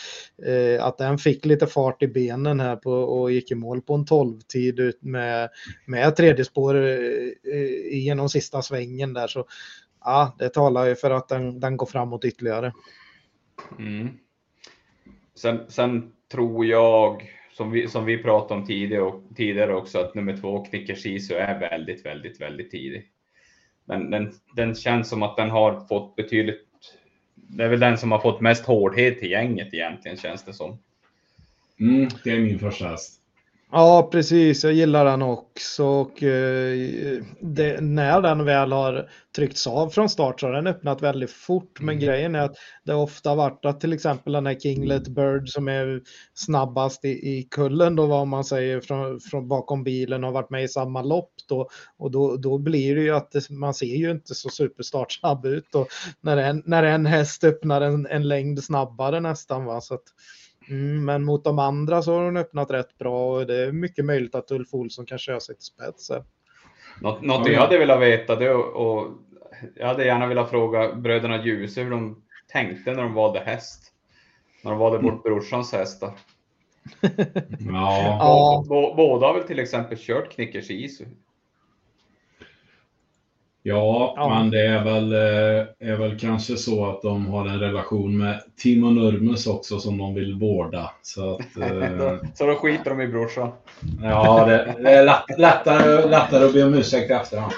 eh, att den fick lite fart i benen här på, och gick i mål på en 12-tid med, med tredje spår eh, eh genom sista svängen där. Så ja, det talar ju för att den, den går framåt ytterligare. Mm. Sen, sen tror jag som vi, som vi pratade om tidigare, och, tidigare också, att nummer två, Knicker Sisu, är väldigt, väldigt, väldigt tidig. Men den, den känns som att den har fått betydligt, det är väl den som har fått mest hårdhet i gänget egentligen, känns det som. Mm, det är min första häst. Ja, precis. Jag gillar den också. Och, eh, det, när den väl har tryckts av från start så har den öppnat väldigt fort. Men mm. grejen är att det ofta varit att till exempel den här Kinglet Bird som är snabbast i, i kullen då vad man säger från, från bakom bilen har varit med i samma lopp då. Och då, då blir det ju att det, man ser ju inte så superstartsnabb ut. Och när, en, när en häst öppnar en, en längd snabbare nästan. Va? Så att, Mm, men mot de andra så har hon öppnat rätt bra och det är mycket möjligt att Ulf Olsson kan köra sig till spets. Något, något jag hade velat veta det och, och jag hade gärna velat fråga bröderna Djuse hur de tänkte när de valde häst. När de valde bort brorsans hästar. ja. Båda har väl till exempel kört Knickers Isu. Ja, ja, men det är väl, eh, är väl kanske så att de har en relation med Timo Nurmus också som de vill vårda. Så, att, eh... så då skiter de i brorsan? Ja, det, det är lätt, lättare, lättare att be om ursäkt i efterhand.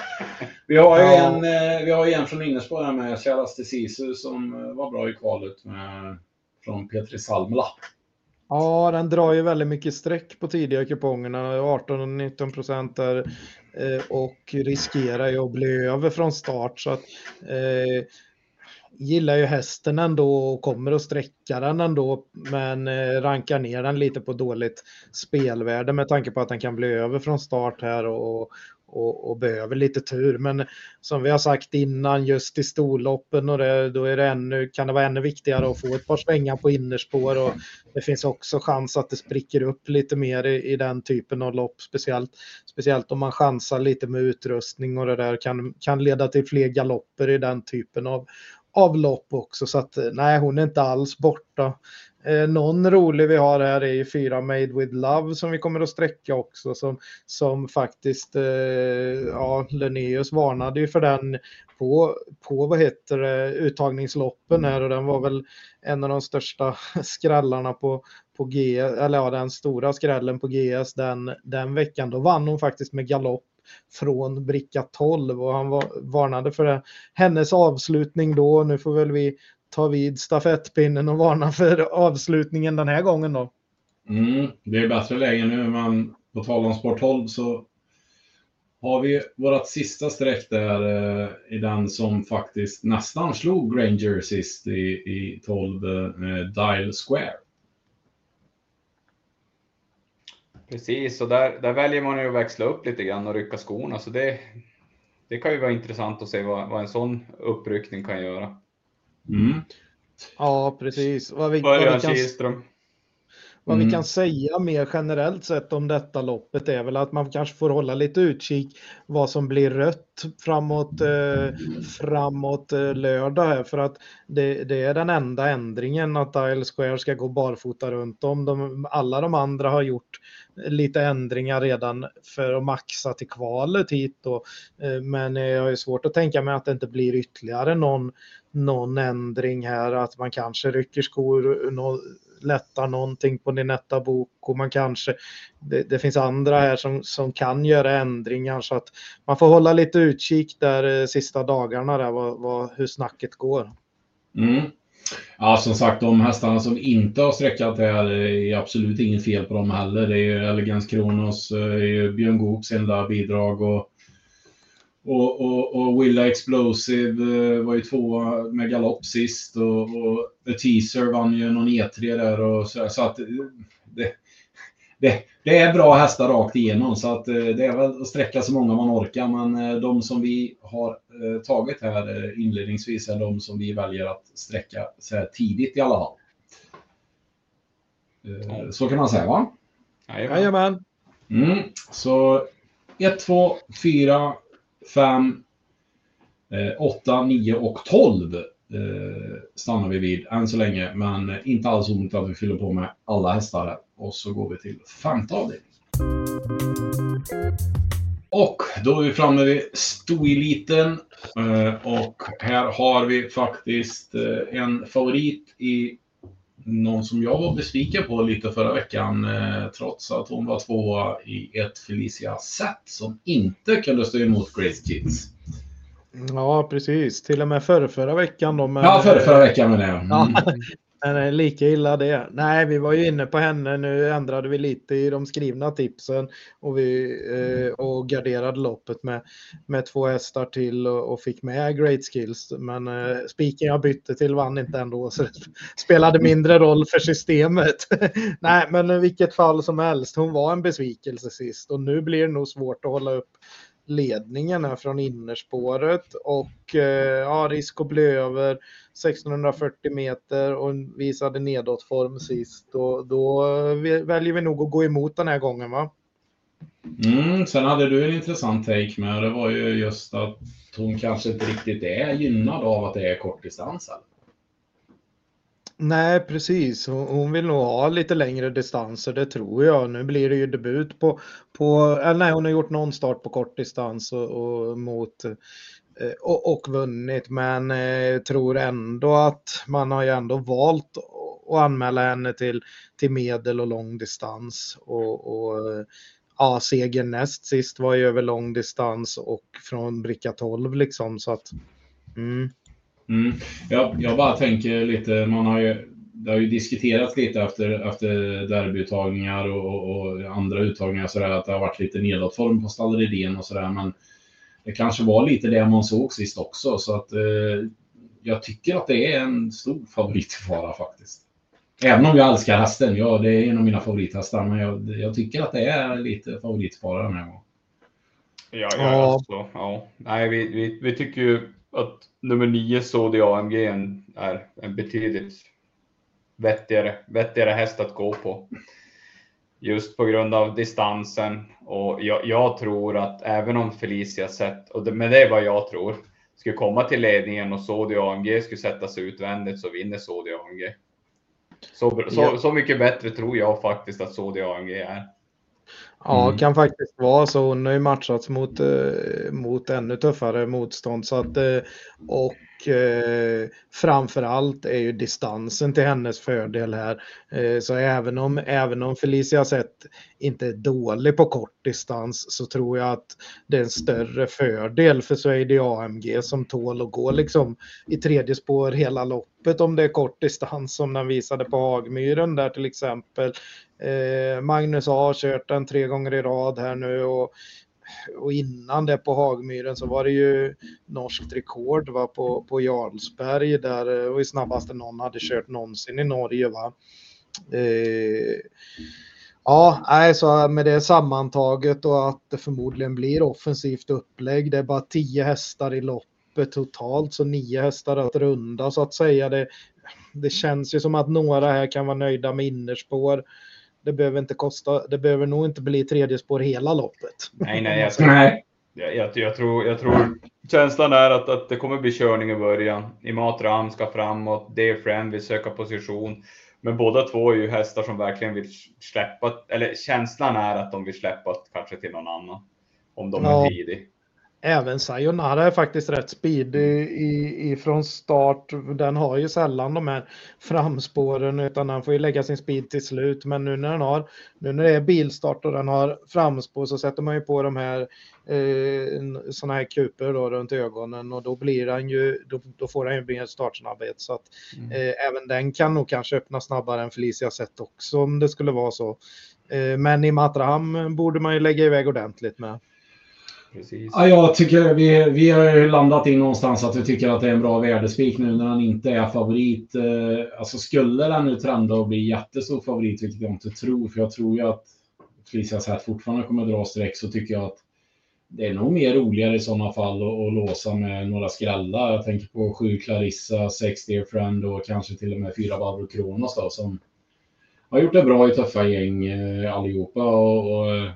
Vi har ju ja. en, eh, vi har en från Innerspår här med Kjällaste Sisu som var bra i kvalet med, från Petri Salmela. Ja, den drar ju väldigt mycket streck på tidiga kupongerna, 18 och 19 procent där eh, och riskerar ju att bli över från start. Så att, eh, gillar ju hästen ändå och kommer att sträcka den ändå, men eh, rankar ner den lite på dåligt spelvärde med tanke på att den kan bli över från start här och, och, och, behöver lite tur. Men som vi har sagt innan, just i storloppen och det, då är det ännu, kan det vara ännu viktigare att få ett par svängar på innerspår och det finns också chans att det spricker upp lite mer i, i den typen av lopp, speciellt, speciellt om man chansar lite med utrustning och det där kan, kan leda till fler galopper i den typen av, av lopp också. Så att nej, hon är inte alls borta. Eh, någon rolig vi har här är ju fyra Made with Love som vi kommer att sträcka också som, som faktiskt, eh, ja, Linnaeus varnade ju för den på, på vad heter det, uttagningsloppen här och den var väl en av de största skrällarna på, på G, eller ja, den stora skrällen på GS den, den veckan. Då vann hon faktiskt med galopp från bricka 12 och han var, varnade för det. hennes avslutning då. Nu får väl vi ta vid stafettpinnen och varna för avslutningen den här gången då. Mm, det är bättre läge nu, men på tal om Sport 12 så har vi vårt sista streck där eh, i den som faktiskt nästan slog Granger sist i, i 12 eh, Dial Square. Precis, och där, där väljer man ju att växla upp lite grann och rycka skorna. Så det, det kan ju vara intressant att se vad, vad en sån uppryckning kan göra. Mm. Ja, precis. Vad vi, vad vi kan, vad mm. vi kan säga mer generellt sett om detta loppet är väl att man kanske får hålla lite utkik vad som blir rött framåt, eh, framåt eh, lördag här för att det, det, är den enda ändringen att Dial Square ska gå barfota runt om. De, alla de andra har gjort lite ändringar redan för att maxa till kvalet hit då. Eh, men jag har svårt att tänka mig att det inte blir ytterligare någon, någon ändring här, att man kanske rycker skor, no, lättar någonting på Ninetta Bok och man kanske, det, det, finns andra här som, som kan göra ändringar så att man får hålla lite utkik där eh, sista dagarna där, vad, vad, hur snacket går. Mm. Ja, som sagt, de hästarna som inte har sträckat här eh, är absolut inget fel på dem heller. Det är ju Elegance Kronos, eh, Björn Goops enda bidrag och och, och, och Willa Explosive eh, var ju två med galopp sist och, och The Teaser vann ju någon E3 där och så, så att det, det, det, är bra hästar rakt igenom så att eh, det är väl att sträcka så många man orkar men de som vi har tagit här inledningsvis är de som vi väljer att sträcka så här tidigt i alla fall. Så kan man säga va? Jajamän. Mm, så 1, 2, 4, 5, 8, 9 och 12 eh, stannar vi vid än så länge. Men inte alls omöjligt att vi fyller på med alla hästar här. Och så går vi till femte avdelningen. Och då är vi framme vid stoeliten. Eh, och här har vi faktiskt eh, en favorit i någon som jag var besviken på lite förra veckan. Eh, trots att hon var tvåa i ett Felicia set som inte kunde stå emot Grace Kids. Ja, precis. Till och med förra, förra veckan. Då, men... Ja, förra, förra veckan med det. Mm. Nej, lika illa det. Nej, vi var ju inne på henne. Nu ändrade vi lite i de skrivna tipsen och, vi, eh, och garderade loppet med, med två hästar till och, och fick med Great Skills. Men eh, spiken jag bytte till vann inte ändå, så det spelade mindre roll för systemet. Nej, men i vilket fall som helst, hon var en besvikelse sist och nu blir det nog svårt att hålla upp ledningen här från innerspåret och eh, ja, risk att bli över 1640 meter och visade nedåtform sist. Och då eh, väljer vi nog att gå emot den här gången va? Mm, sen hade du en intressant take med det var ju just att hon kanske inte riktigt är gynnad av att det är kortdistans. Nej, precis. Hon vill nog ha lite längre distanser, det tror jag. Nu blir det ju debut på, på eller nej, hon har gjort någon start på kortdistans och, och mot eh, och, och vunnit, men eh, tror ändå att man har ju ändå valt att anmäla henne till, till medel och långdistans. Och, och ja, segern näst sist var ju över långdistans och från bricka 12 liksom så att. Mm. Mm. Jag, jag bara tänker lite, man har ju, det har ju diskuterats lite efter, efter derbyuttagningar och, och andra uttagningar sådär att det har varit lite nedåtform på Stalleridén och sådär. Men det kanske var lite det man såg sist också så att eh, jag tycker att det är en stor favoritfara faktiskt. Även om jag älskar hästen, ja det är en av mina favorithästar, men jag, jag tycker att det är lite favoritfara den här gången. Ja, ja, alltså, ja. Nej, vi, vi, vi tycker ju att nummer nio Sodi AMG är en betydligt vettigare, vettigare häst att gå på. Just på grund av distansen och jag, jag tror att även om Felicia sett, och det, men det är vad jag tror, skulle komma till ledningen och Sodi AMG skulle sätta sig utvändigt så vinner Sodi AMG. Så, så, så mycket bättre tror jag faktiskt att Sodi AMG är. Ja, mm. kan faktiskt vara så. Hon har ju matchats mot, eh, mot ännu tuffare motstånd. Så att, eh, och eh, är ju distansen till hennes fördel här. Eh, så även om, även om Felicia sett inte är dålig på kort distans så tror jag att det är en större fördel för Swede AMG som tål att gå liksom i tredje spår hela loppet om det är kort distans som den visade på Hagmyren där till exempel. Eh, Magnus har kört den tre gånger i rad här nu och, och innan det på Hagmyren så var det ju norskt rekord va, på, på Jarlsberg där eh, och i snabbaste någon hade kört någonsin i Norge. Va? Eh, ja, nej, så med det sammantaget och att det förmodligen blir offensivt upplägg. Det är bara tio hästar i loppet totalt, så nio hästar att runda så att säga. Det, det känns ju som att några här kan vara nöjda med innerspår det behöver inte kosta, det behöver nog inte bli tredje spår hela loppet. Nej, nej, jag, tror, nej. Jag, jag, jag, tror, jag tror känslan är att, att det kommer bli körning i början. Imatra ska framåt, Friend vill söka position. Men båda två är ju hästar som verkligen vill släppa, eller känslan är att de vill släppa kanske till någon annan. Om de ja. är tidig. Även Sayonara är faktiskt rätt speedig i, i, från start. Den har ju sällan de här framspåren utan den får ju lägga sin speed till slut. Men nu när den har, nu när det är bilstart och den har framspår så sätter man ju på de här eh, sådana här kuper då runt ögonen och då blir den ju, då, då får den ju mer startsnabbhet. Så att mm. eh, även den kan nog kanske öppna snabbare än Felicia sett också om det skulle vara så. Eh, men i Matraham borde man ju lägga iväg ordentligt med. Precis. Ja, jag tycker vi, vi har landat in någonstans att vi tycker att det är en bra värdespik nu när han inte är favorit. Eh, alltså skulle den nu trenda och bli jättestor favorit, vilket jag inte tror, för jag tror ju att Felicia Zätt fortfarande kommer dra streck, så tycker jag att det är nog mer roligare i sådana fall att, att låsa med några skrällar. Jag tänker på sju Clarissa, sex Dear Friend och kanske till och med fyra Barbro Kronos då, som har gjort det bra i tuffa gäng eh, allihopa. Och, och eh,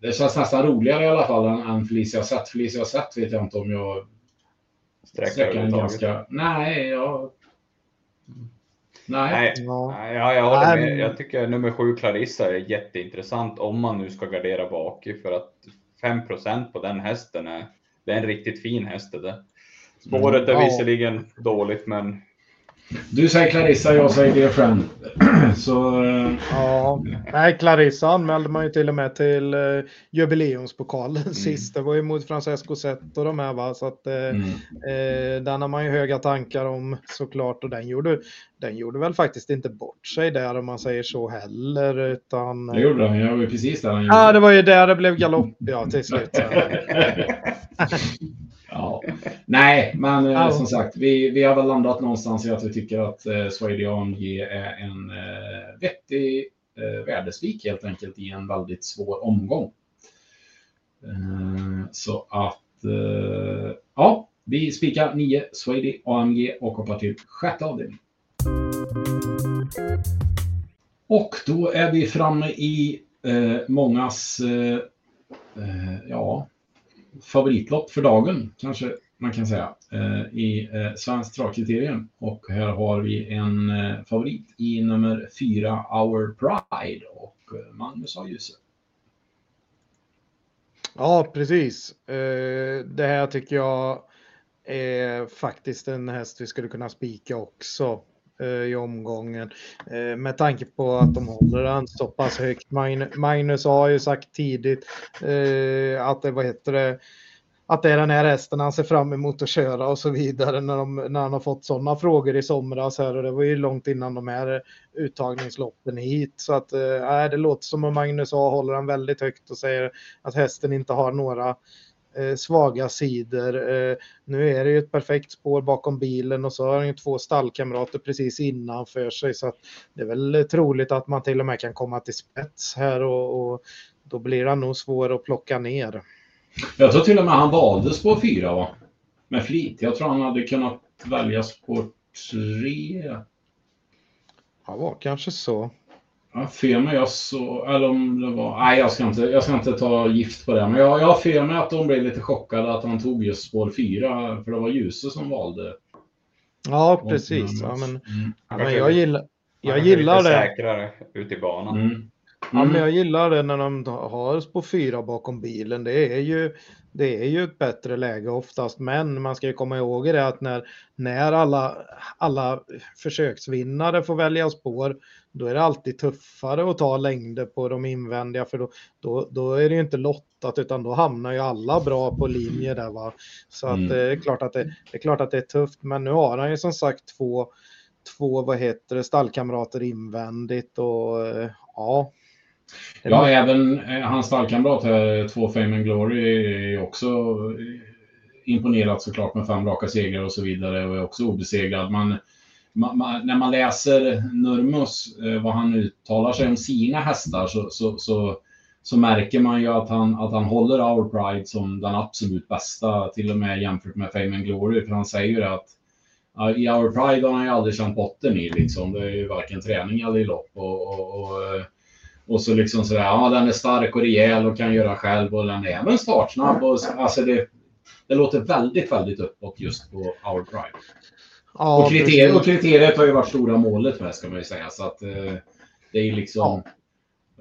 det känns nästan roligare i alla fall än, än Felicia Sett. Felicia Sett vet jag inte om jag sträcker en ganska... Nej, jag... Nej. Nej, ja. ja, jag håller med. Jag tycker nummer sju Clarissa är jätteintressant om man nu ska gardera bak för att 5% på den hästen är, det är en riktigt fin häst det. Spåret är mm, ja. visserligen dåligt men du säger Clarissa, jag säger Dear Friend. Så. Ja, nej, Clarissa anmälde man ju till och med till uh, jubileumspokalen mm. sist. Det var ju mot Francesco Zet och de här va. Så att uh, mm. uh, den har man ju höga tankar om såklart. Och den gjorde, den gjorde väl faktiskt inte bort sig där om man säger så heller. Utan, det gjorde den, jag var ju precis där. Ja, det var ju där det blev galopp ja, till slut. Ja. Nej, men eh, som sagt, vi, vi har väl landat någonstans i att vi tycker att eh, AMG är en eh, vettig eh, värdespik helt enkelt i en väldigt svår omgång. Eh, så att, eh, ja, vi spikar 9 Swede AMG och hoppar till sjätte avdelningen. Och då är vi framme i eh, mångas, eh, eh ja, favoritlopp för dagen, kanske man kan säga, eh, i eh, Svenskt Travkriterium. Och här har vi en eh, favorit i nummer fyra, Our Pride och eh, Magnus har ljuset. Ja, precis. Eh, det här tycker jag är faktiskt en häst vi skulle kunna spika också Eh, i omgången. Eh, med tanke på att de håller den så pass högt. Magnus har ju sagt tidigt eh, att det, vad heter det, att det är den här hästen han ser fram emot att köra och så vidare när, de, när han har fått sådana frågor i somras här och det var ju långt innan de här uttagningsloppen hit. Så att äh, det låter som om Magnus A håller han väldigt högt och säger att hästen inte har några svaga sidor. Eh, nu är det ju ett perfekt spår bakom bilen och så har han ju två stallkamrater precis innanför sig så att det är väl troligt att man till och med kan komma till spets här och, och då blir han nog svår att plocka ner. Jag tror till och med han valde spår fyra va? Med flit. Jag tror han hade kunnat välja spår tre. Ja, var kanske så. Jag för mig jag så, eller om det var, nej jag ska inte, jag ska inte ta gift på det. Men jag, jag har för mig att de blev lite chockade att han tog just spår fyra. För det var Ljuse som valde. Ja, precis. Ja, men, mm. ja, men jag gillar, jag gillar det. säkrare ute i banan. Mm. Ja, men mm. jag gillar det när de har på fyra bakom bilen. Det är ju, det är ju ett bättre läge oftast, men man ska ju komma ihåg det att när, när alla, alla försöksvinnare får välja spår, då är det alltid tuffare att ta längder på de invändiga, för då, då, då är det ju inte lottat, utan då hamnar ju alla bra på linje där. Va? Så att mm. det, är klart att det, det är klart att det är tufft, men nu har han ju som sagt två två, vad heter det, stallkamrater invändigt och ja, Ja, även eh, hans stallkamrat här, två Fame and Glory, är också eh, imponerat såklart med fem raka segrar och så vidare och är också obesegrad. Man, man, man, när man läser Nurmos, eh, vad han uttalar sig om sina hästar, så, så, så, så, märker man ju att han, att han håller Our Pride som den absolut bästa, till och med jämfört med Fame and Glory, för han säger ju att i Our Pride har han ju aldrig känt botten i liksom. Det är ju varken träning eller lopp och, och, och och så liksom sådär, ja den är stark och rejäl och kan göra själv och den är även startsnabb. Och, alltså det, det låter väldigt, väldigt uppåt just på Our Pride. Ja, och, kriteriet, och, kriteriet, har ju varit stora målet med ska man ju säga. Så att eh, det är ju liksom...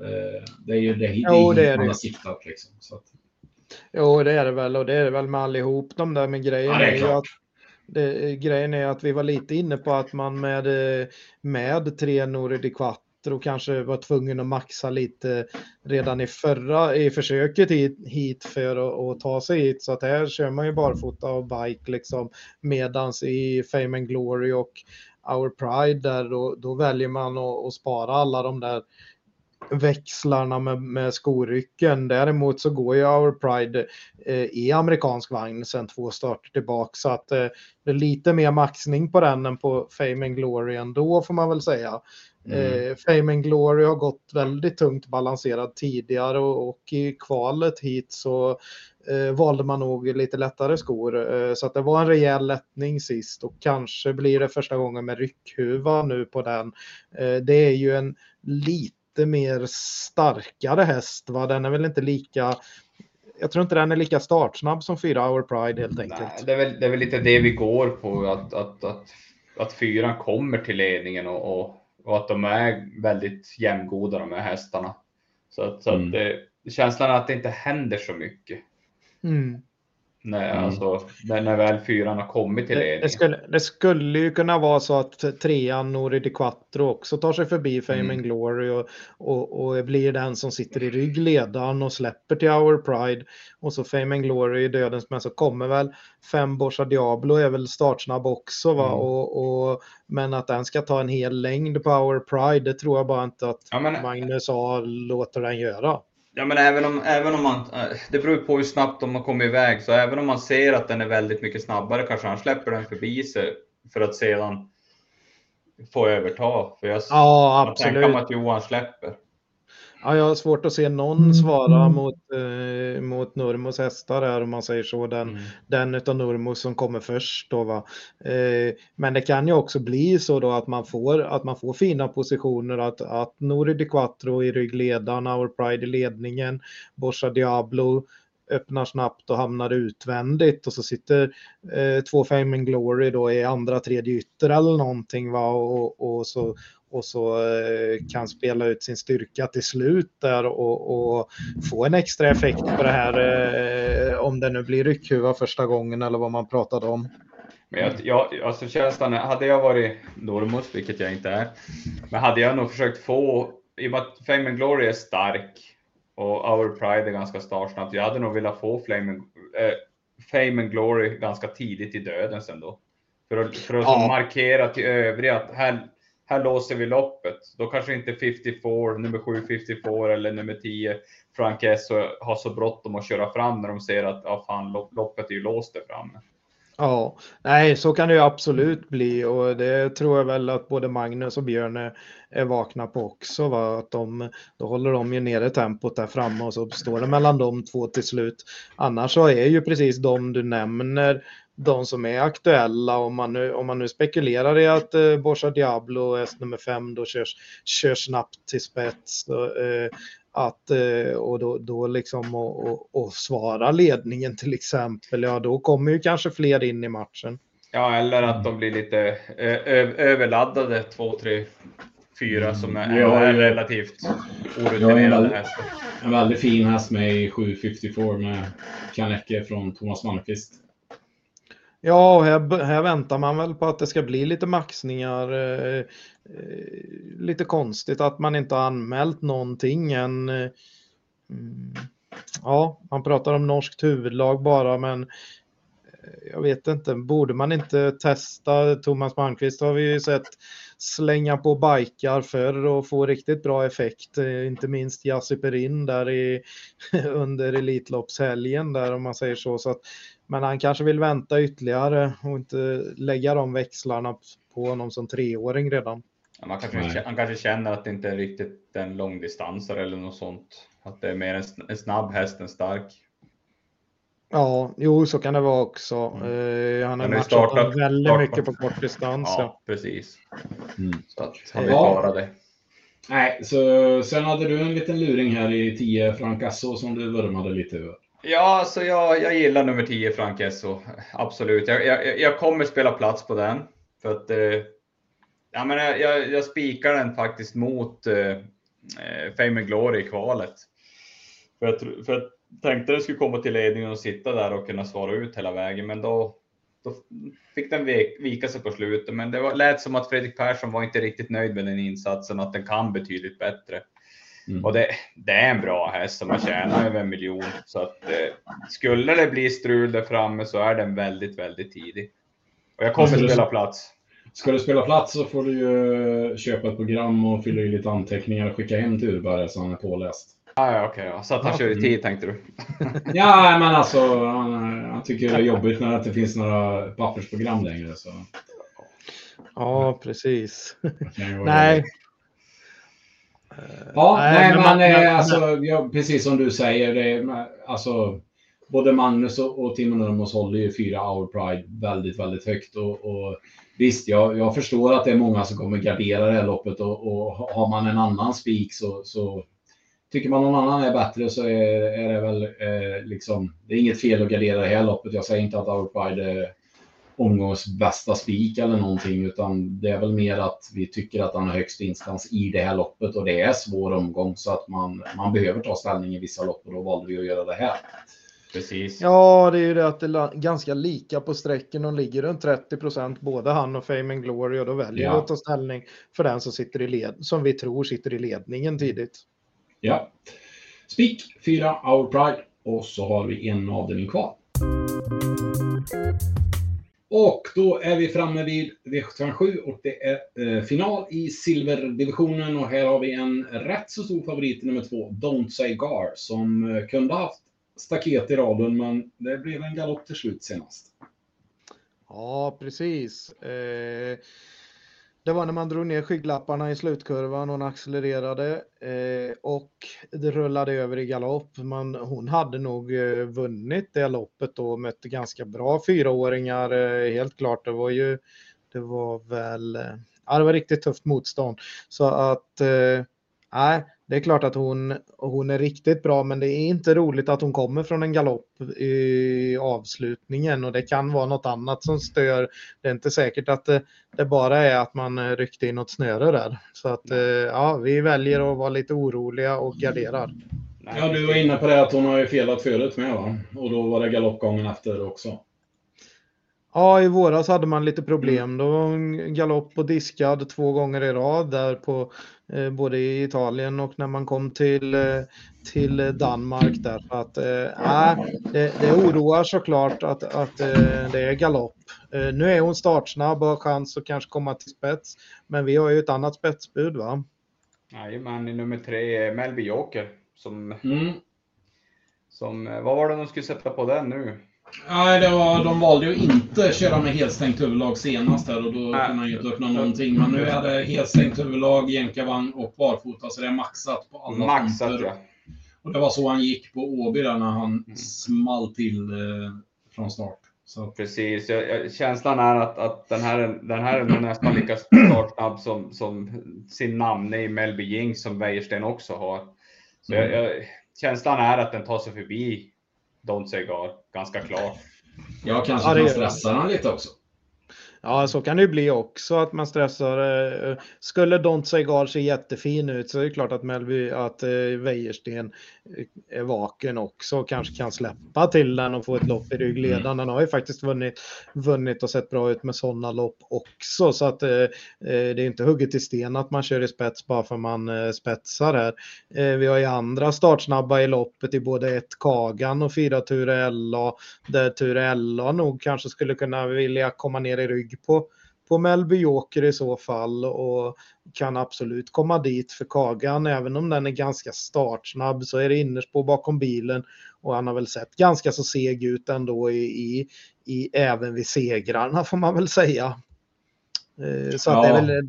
Eh, det är ju det, det, jo, det, är man har siktat liksom. Så att. Jo, det är det väl och det är det väl med allihop de där med grejen. Ja, det är klart. Det, grejen är att vi var lite inne på att man med, eh, med tre Nori di Quattro och kanske var tvungen att maxa lite redan i förra i försöket hit, hit för att, att, ta sig hit. Så att här kör man ju barfota och bike liksom medans i Fame and Glory och Our Pride där då, då väljer man att, att spara alla de där växlarna med, med skorycken. Däremot så går ju Our Pride eh, i amerikansk vagn sen två starter tillbaka så att eh, det är lite mer maxning på den än på Fame and Glory ändå får man väl säga. Mm. Eh, Fame and Glory har gått väldigt tungt balanserad tidigare och, och i kvalet hit så eh, valde man nog lite lättare skor. Eh, så att det var en rejäl lättning sist och kanske blir det första gången med ryckhuva nu på den. Eh, det är ju en lite mer starkare häst. Va? Den är väl inte lika jag tror inte den är lika startsnabb som fyra Hour Pride helt enkelt. Nej, det, är väl, det är väl lite det vi går på, att, att, att, att fyran kommer till ledningen och, och, och att de är väldigt jämngoda de här hästarna. Så att, så mm. att det, känslan är att det inte händer så mycket. Mm. Nej, mm. alltså, när, när väl fyran har kommit till ledningen. Det, skulle, det skulle ju kunna vara så att trean Nori di Quattro också tar sig förbi Fame mm. and Glory och, och, och blir den som sitter i ryggledaren och släpper till Our Pride. Och så Fame and Glory i dödens men så kommer väl fem Borsa Diablo är väl startsnabb också va? Mm. Och, och, men att den ska ta en hel längd på Our Pride det tror jag bara inte att ja, men... Magnus A låter den göra. Ja, men även om, även om man, eh, det beror på hur snabbt de har kommit iväg, så även om man ser att den är väldigt mycket snabbare kanske han släpper den förbi sig för att sedan få överta. För jag, ja, absolut. jag tänker mig att Johan släpper. Ja, jag har svårt att se någon svara mm. mot, eh, mot Nurmos hästar här om man säger så. Den, mm. den utav Nurmos som kommer först då va. Eh, men det kan ju också bli så då att man får, att man får fina positioner att, att Nori Di Quattro i ryggledaren, Our Pride i ledningen, Borsa Diablo öppnar snabbt och hamnar utvändigt och så sitter eh, två Fame and Glory då i andra tredje ytter eller någonting va och, och så och så eh, kan spela ut sin styrka till slut där och, och få en extra effekt på det här eh, om det nu blir ryckhuva första gången eller vad man pratade om. Men jag, jag, alltså känslan, hade jag varit Normos, vilket jag inte är, men hade jag nog försökt få, i och med att Fame and Glory är stark och Our Pride är ganska startsnabbt, jag hade nog velat få Flame and, äh, Fame and Glory ganska tidigt i döden sen då. För att, för att ja. markera till övriga att här, här låser vi loppet. Då kanske inte 54, nummer 7 54 eller nummer 10 Frank S har så bråttom att köra fram när de ser att ja, fan, loppet är ju låst där framme. Ja, nej, så kan det ju absolut bli och det tror jag väl att både Magnus och Björn är, är vakna på också. Va? Att de, då håller de ju nere tempot där framme och så står det mellan de två till slut. Annars så är ju precis de du nämner de som är aktuella om man nu, om man nu spekulerar i att eh, Borsa Diablo S nummer 5 då körs, kör snabbt till spets då, eh, att, eh, och då, då liksom och, och, och, svara ledningen till exempel, ja då kommer ju kanske fler in i matchen. Ja, eller att de blir lite överladdade, två, tre, fyra som är, ja, är relativt orutinerade hästar. En väldigt fin häst med i 754 med Kanecke från Thomas Malmqvist. Ja, här, här väntar man väl på att det ska bli lite maxningar. Eh, eh lite konstigt att man inte har anmält någonting än. Eh, mm, ja, man pratar om norskt huvudlag bara, men eh, jag vet inte, borde man inte testa? Thomas Malmqvist har vi ju sett slänga på bikar förr och få riktigt bra effekt. Inte minst Jassi Perin där i, under Elitloppshelgen där om man säger så. så att men han kanske vill vänta ytterligare och inte lägga de växlarna på honom som treåring redan. Ja, man kanske, han kanske känner att det inte är riktigt en långdistansare eller något sånt. Att det är mer en, en snabb häst än stark. Ja, jo, så kan det vara också. Mm. Uh, han har matchat startat, väldigt startat. mycket på kort distans. Ja, ja. precis. Mm. Så att han vill ja. det. Nej, så sen hade du en liten luring här i 10 Francasso som du vurmade lite över. Ja, alltså jag, jag gillar nummer 10 Frank Esso. Absolut. Jag, jag, jag kommer spela plats på den. För att eh, ja, men jag, jag spikar den faktiskt mot eh, eh, Fame and Glory i kvalet. För jag, för jag tänkte den skulle komma till ledningen och sitta där och kunna svara ut hela vägen, men då, då fick den vika sig på slutet. Men det var, lät som att Fredrik Persson var inte riktigt nöjd med den insatsen, att den kan betydligt bättre. Mm. Och det, det, är en bra häst som har tjänat över en miljon. Så att eh, skulle det bli strul där framme så är den väldigt, väldigt tidig. Och jag kommer spela du, plats. Ska du spela plats så får du ju köpa ett program och fylla i lite anteckningar och skicka hem till Urberg så han är påläst. Ah, ja, okej. Okay, ja. Så att han ja. kör i tid tänkte du? ja, men alltså han, han, tycker det är jobbigt när det inte finns några pappersprogram längre. Så. Ja, precis. Nej, Ja, nej, nej men, man, man, alltså, ja, precis som du säger, det, alltså, både Magnus och, och Timo Nurmos håller ju fyra Hour Pride väldigt, väldigt högt. Och, och visst, jag, jag, förstår att det är många som kommer gardera det här loppet och, och har man en annan spik så, så tycker man någon annan är bättre så är, är det väl eh, liksom, det är inget fel att gardera det här loppet. Jag säger inte att Hour Pride är omgångs bästa spik eller någonting, utan det är väl mer att vi tycker att han har högst instans i det här loppet och det är svår omgång så att man, man behöver ta ställning i vissa lopp och då valde vi att göra det här. Precis. Ja, det är ju det att det är ganska lika på sträcken. De ligger runt 30 procent, både han och Fame and Glory, och då väljer ja. vi att ta ställning för den som sitter i led, som vi tror sitter i ledningen tidigt. Ja. Spik 4 Our Pride och så har vi en avdelning kvar. Och då är vi framme vid V757 och det är eh, final i silverdivisionen och här har vi en rätt så stor favorit nummer två, Don't Say Gar, som eh, kunde haft staket i raden men det blev en galopp till slut senast. Ja, precis. Eh, det var när man drog ner skygglapparna i slutkurvan, hon accelererade eh, och det rullade över i galopp. Man, hon hade nog eh, vunnit det loppet då, mötte ganska bra fyraåringar, eh, helt klart. Det var ju, det var väl, eh, ja det var riktigt tufft motstånd. Så att, eh, nej, det är klart att hon, hon är riktigt bra, men det är inte roligt att hon kommer från en galopp i avslutningen och det kan vara något annat som stör. Det är inte säkert att det, det bara är att man eh, ryckte in något snöre där. Så att eh, ja, vi väljer att vara lite oroliga och garderar. Ja, du var inne på det att hon har ju felat förut med va? Och då var det galoppgången efter också. Ja, i våras hade man lite problem. Mm. Då var en galopp och diskad två gånger i rad där på eh, både i Italien och när man kom till, eh, till Danmark där. Så att, eh, det, det oroar såklart att, att eh, det är galopp. Eh, nu är hon startsnabb och har chans att kanske komma till spets. Men vi har ju ett annat spetsbud va? Jajamän, i nummer tre, Melby Joker. Som, mm. som, eh, vad var det de skulle sätta på den nu? Nej, det var, de valde ju inte köra med helstängt huvudlag senast här och då kunde han ju inte öppna någonting. Men nu är det helstängt huvudlag, jänkarvagn och barfota så det är maxat på alla Maxat ja. Och det var så han gick på Åby där när han mm. small till eh, från start. Så. Precis, jag, jag, känslan är att, att den, här, den här är nästan lika startsnabb som, som sin namne i Melby Jing som Wäjersten också har. Så mm. jag, känslan är att den tar sig förbi Don't say God, ganska klart. Jag kanske ja, kan stressa honom lite också. Ja, så kan det ju bli också att man stressar. Eh, skulle Don't God se jättefin ut så är det klart att Melby, att eh, Wäjersten är vaken också och kanske kan släppa till den och få ett lopp i ryggledaren. Mm. Den har ju faktiskt vunnit, vunnit och sett bra ut med sådana lopp också. Så att eh, eh, det är inte hugget i sten att man kör i spets bara för man eh, spetsar här. Eh, vi har ju andra startsnabba i loppet i både ett Kagan och fyra Ture LA. Där Ture LA nog kanske skulle kunna vilja komma ner i rygg på på Melby Joker i så fall och kan absolut komma dit för Kagan. Även om den är ganska startsnabb så är det innerspår bakom bilen och han har väl sett ganska så seg ut ändå i, i, i även vid segrarna får man väl säga. Eh, så ja. det är väl,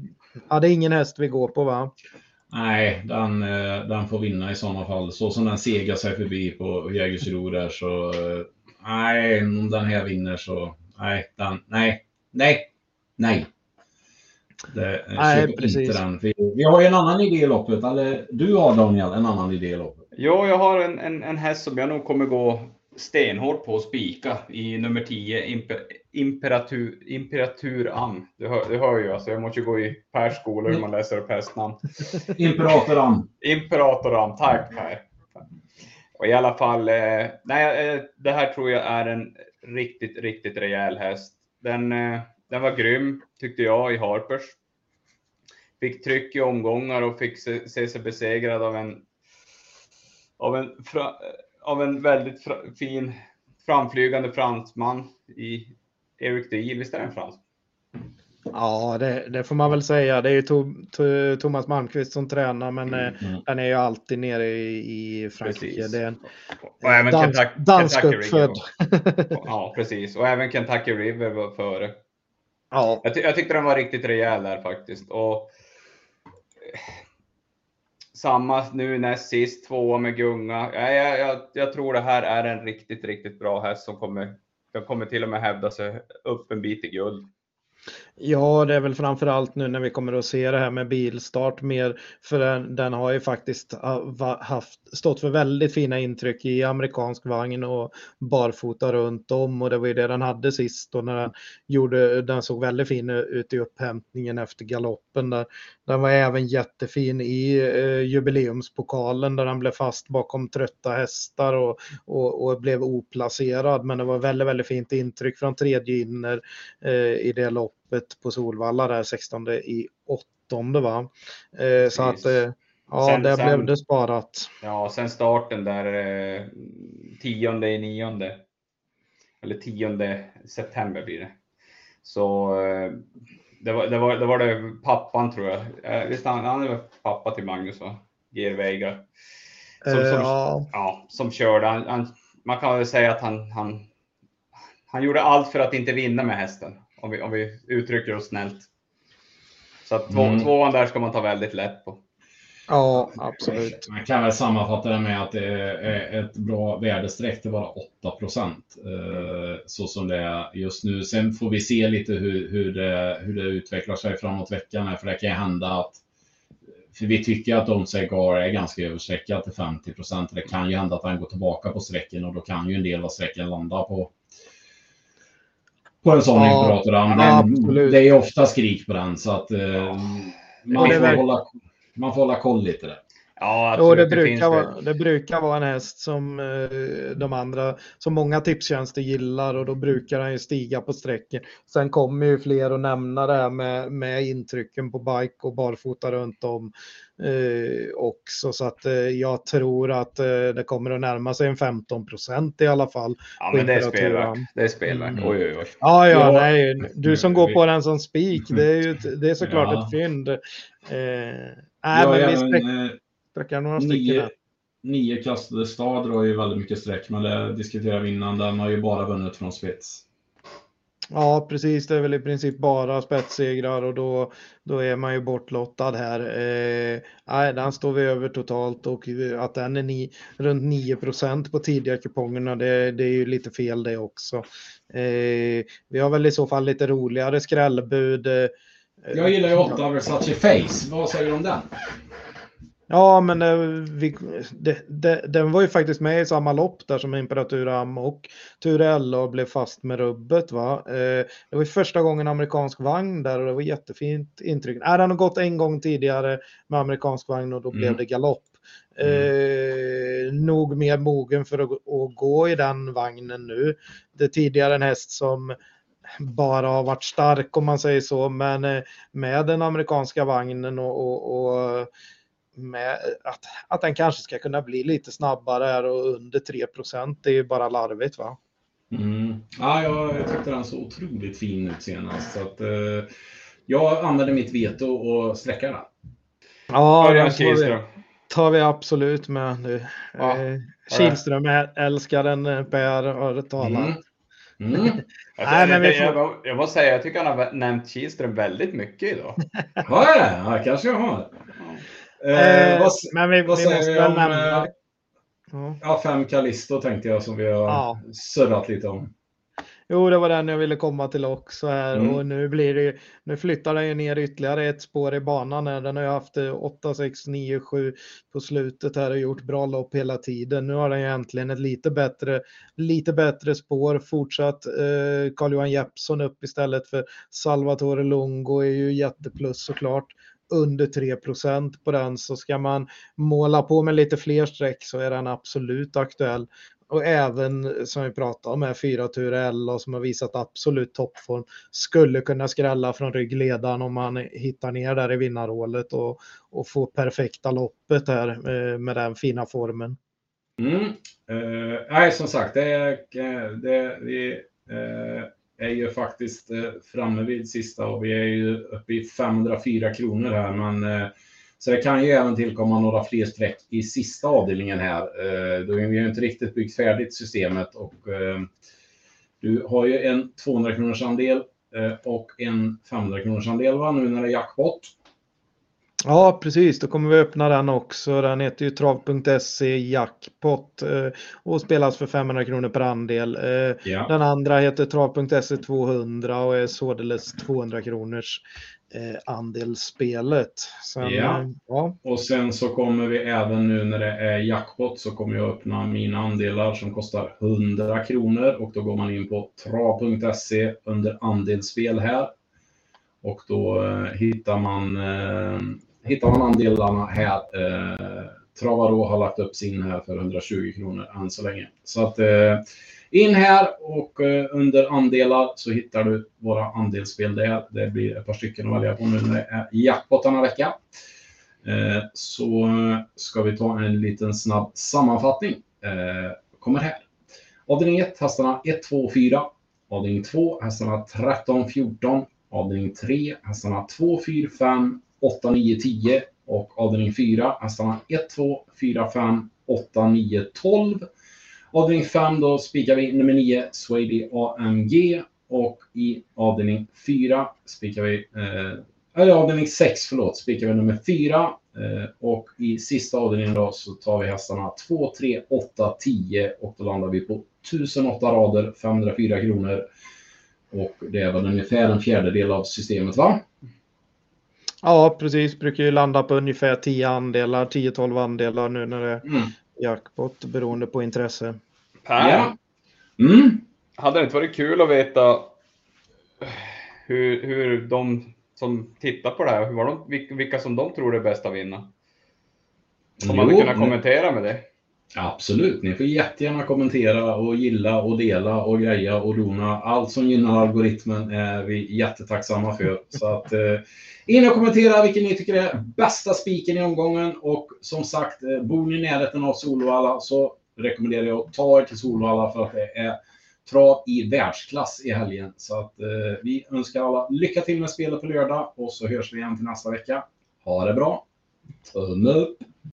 ja, det är ingen häst vi går på va? Nej, den, eh, den får vinna i sådana fall. Så som den segar sig förbi på Jägersro där så eh, nej, om den här vinner så nej, den, nej, nej, nej. Det, Nej, precis. Den. Vi, vi, har ju en annan idé i loppet, eller du har Daniel en annan idé i loppet. Jo, jag har en, en, en häst som jag nog kommer gå stenhårt på att spika i nummer 10, Imper, Imperatur, Imperatur Ann. Du hör, du hör ju, alltså, jag måste ju gå i Pers skola hur man läser upp hästnamn. Imperator Ann. Imperator Ann, tack Per. Och i alla fall, eh, nej, eh, det här tror jag är en riktigt, riktigt rejäl häst. Den, eh, den var grym, tyckte jag, i Harpers. Fick tryck i omgångar och fick se, se sig besegrad av en, av en, fra, eh, av en väldigt fra, fin framflygande fransman i Eric Dee. Visst är det en fransman? Ja, det, det, får man väl säga. Det är ju to, to, Thomas Malmqvist som tränar, men mm. Eh, han är ju alltid nere i, i Frankrike. Precis. Det är en och även dans, Kentucky, dansk uppfödd. ja, precis. Och även Kentucky River var före. Ja. Jag, ty jag tyckte den var riktigt rejäl där faktiskt. Och samma nu näst sist, tvåa med gunga. Jag, jag, jag, tror det här är en riktigt, riktigt bra häst som kommer, den kommer till och med hävda sig upp en bit i guld. Ja, det är väl framför allt nu när vi kommer att se det här med bilstart mer, för den, den har ju faktiskt ah, haft, stått för väldigt fina intryck i amerikansk vagn och barfota runt om och det var ju det den hade sist och när den gjorde, den såg väldigt fin ut i upphämtningen efter galoppen där. Den var även jättefin i eh, jubileumspokalen där den blev fast bakom trötta hästar och, och, och, blev oplacerad, men det var väldigt, väldigt fint intryck från tredje inner eh, i det loppet loppet på Solvalla där 16 i åttonde va. Eh, så att eh, ja, sen, där sen, blev det sparat. Ja, sen starten där eh, tionde i nionde. Eller tionde september blir det. Så eh, det var, det, var, det var det pappan tror jag. Eh, visst han, han är pappa till Magnus va? Geir Veigar. Som, som, ja. ja. som körde. Han, han, man kan väl säga att han, han, han gjorde allt för att inte vinna med hästen om vi, om vi uttrycker oss snällt. Så att två, mm. tvåan där ska man ta väldigt lätt på. Ja, absolut. Man kan väl sammanfatta det med att det är ett bra värdestreck till bara 8 procent. Eh, så som det är just nu. Sen får vi se lite hur, hur, det, hur det utvecklar sig framåt veckan. För det kan ju hända att för vi tycker att Onsegar är ganska överstreckad till 50 procent. Det kan ju hända att han går tillbaka på sträcken och då kan ju en del av sträcken landa på på en sån ja, imperator. Men det är ofta skrik på den så att eh, man, får hålla, man får hålla koll lite där. Ja, absolut. Jo, det, brukar vara, det brukar vara en häst som eh, de andra, som många tipstjänster gillar och då brukar han ju stiga på sträcken. Sen kommer ju fler att nämna det här med, med intrycken på bike och barfota runt om eh, också. Så att eh, jag tror att eh, det kommer att närma sig en 15 procent i alla fall. Ja, men det är spelvärt. Det är. Mm. Oj, oj, oj. Ja, ja, nej. Du som går på den som spik, det är ju det är såklart ja. ett fynd. Eh, nej, ja, men vi men, Sträckar några stycken. Nio kastade stad drar ju väldigt mycket streck, men det diskuterar vi innan. Den har ju bara vunnit från spets. Ja, precis. Det är väl i princip bara spetssegrar och då, då är man ju bortlottad här. Eh, nej, den står vi över totalt och eh, att den är ni, runt 9% på tidiga kupongerna, det, det är ju lite fel det också. Eh, vi har väl i så fall lite roligare skrällbud. Eh, Jag gillar ju 8 Versace Face. Vad säger du om den? Ja, men eh, vi, det, det, den var ju faktiskt med i samma lopp där som Imperatur och Turello blev fast med rubbet. Va? Eh, det var ju första gången amerikansk vagn där och det var jättefint intryck. Äh, den har gått en gång tidigare med amerikansk vagn och då mm. blev det galopp. Mm. Eh, nog mer mogen för att, att, gå i den vagnen nu. Det är tidigare en häst som bara har varit stark om man säger så, men eh, med den amerikanska vagnen och, och, och med att, att den kanske ska kunna bli lite snabbare och under 3 det är ju bara larvigt va? Mm. Ja, jag, jag tyckte den såg otroligt fin ut senast. Så att, eh, jag använder mitt veto och sträcker den. Ja, den tar vi, tar vi absolut med nu. Ja. Eh, Kihlström älskar den eh, Per har talat. Mm. Mm. Nej, men vi får... jag, jag måste säga, jag tycker han har nämnt Kihlström väldigt mycket idag. Har jag det? Ja, kanske jag har. Eh, eh, vad, men vi, vad vi måste väl nämna... Eh, ja, fem Callisto tänkte jag som vi har ja. surrat lite om. Jo, det var den jag ville komma till också här mm. och nu blir det nu flyttar den ju ner ytterligare ett spår i banan här. Den har ju haft 8, 6, 9, 7 på slutet här och gjort bra lopp hela tiden. Nu har den ju äntligen ett lite bättre, lite bättre spår. Fortsatt eh, Carl-Johan Jeppsson upp istället för Salvatore Longo är ju jätteplus såklart under 3% på den så ska man måla på med lite fler streck så är den absolut aktuell. Och även som vi pratade om, med fyra Turella som har visat absolut toppform skulle kunna skrälla från ryggledaren om man hittar ner där i vinnarhålet och, och får perfekta loppet här eh, med den fina formen. Mm. Eh, nej, som sagt, det, är, eh, det, vi, eh, är ju faktiskt eh, framme vid sista och vi är ju uppe i 504 kronor här. Men, eh, så det kan ju även tillkomma några fler streck i sista avdelningen här. Eh, då är vi ju inte riktigt byggt färdigt systemet och du har ju en 200 kronors andel och en 500 kronors andel va, nu när det är jackpot. Ja, precis. Då kommer vi öppna den också. Den heter ju trav.se Jackpot eh, och spelas för 500 kronor per andel. Eh, ja. Den andra heter trav.se 200 och är således 200 kronors eh, andelsspelet. Sen, ja. Ja. Och sen så kommer vi även nu när det är jackpot så kommer jag öppna mina andelar som kostar 100 kronor och då går man in på trav.se under andelsspel här. Och då hittar man hittar man andelarna här. Eh, Travaro har lagt upp sin här för 120 kronor än så länge. Så att eh, in här och eh, under andelar så hittar du våra andelsspel där. Det blir ett par stycken att välja på nu när det är jackpot denna vecka. Eh, så ska vi ta en liten snabb sammanfattning. Eh, kommer här. Avdelning 1, hästarna 1, 2, 4. Avdelning 2, hästarna 13, 14. Avdelning 3, hästarna 2, 4, 5, 8, 9, 10 och avdelning 4 hästarna 1, 2, 4, 5, 8, 9, 12. Avdelning 5 då spikar vi nummer 9 Swady AMG och i avdelning 4 spikar vi eh, eller avdelning 6 förlåt, spikar vi nummer 4 eh, och i sista avdelningen då så tar vi hästarna 2, 3, 8, 10 och då landar vi på 1008 rader, 504 kronor. Och det är väl ungefär en fjärdedel av systemet va? Ja, precis. Brukar ju landa på ungefär 10 andelar, 10-12 andelar nu när det är mm. jackpot beroende på intresse. Per, ja. mm. hade det inte varit kul att veta hur, hur de som tittar på det här, hur de, vilka som de tror är bäst att vinna? Om man hade kunnat kommentera med det. Absolut, ni får jättegärna kommentera och gilla och dela och greja och dona. Allt som gynnar algoritmen är vi jättetacksamma för. Så att eh, in och kommentera vilken ni tycker är bästa spiken i omgången och som sagt, eh, bor ni i närheten av Solvalla så rekommenderar jag att ta er till Solvalla för att det är trav i världsklass i helgen. Så att eh, vi önskar alla lycka till med spelet på lördag och så hörs vi igen till nästa vecka. Ha det bra! Tumme upp!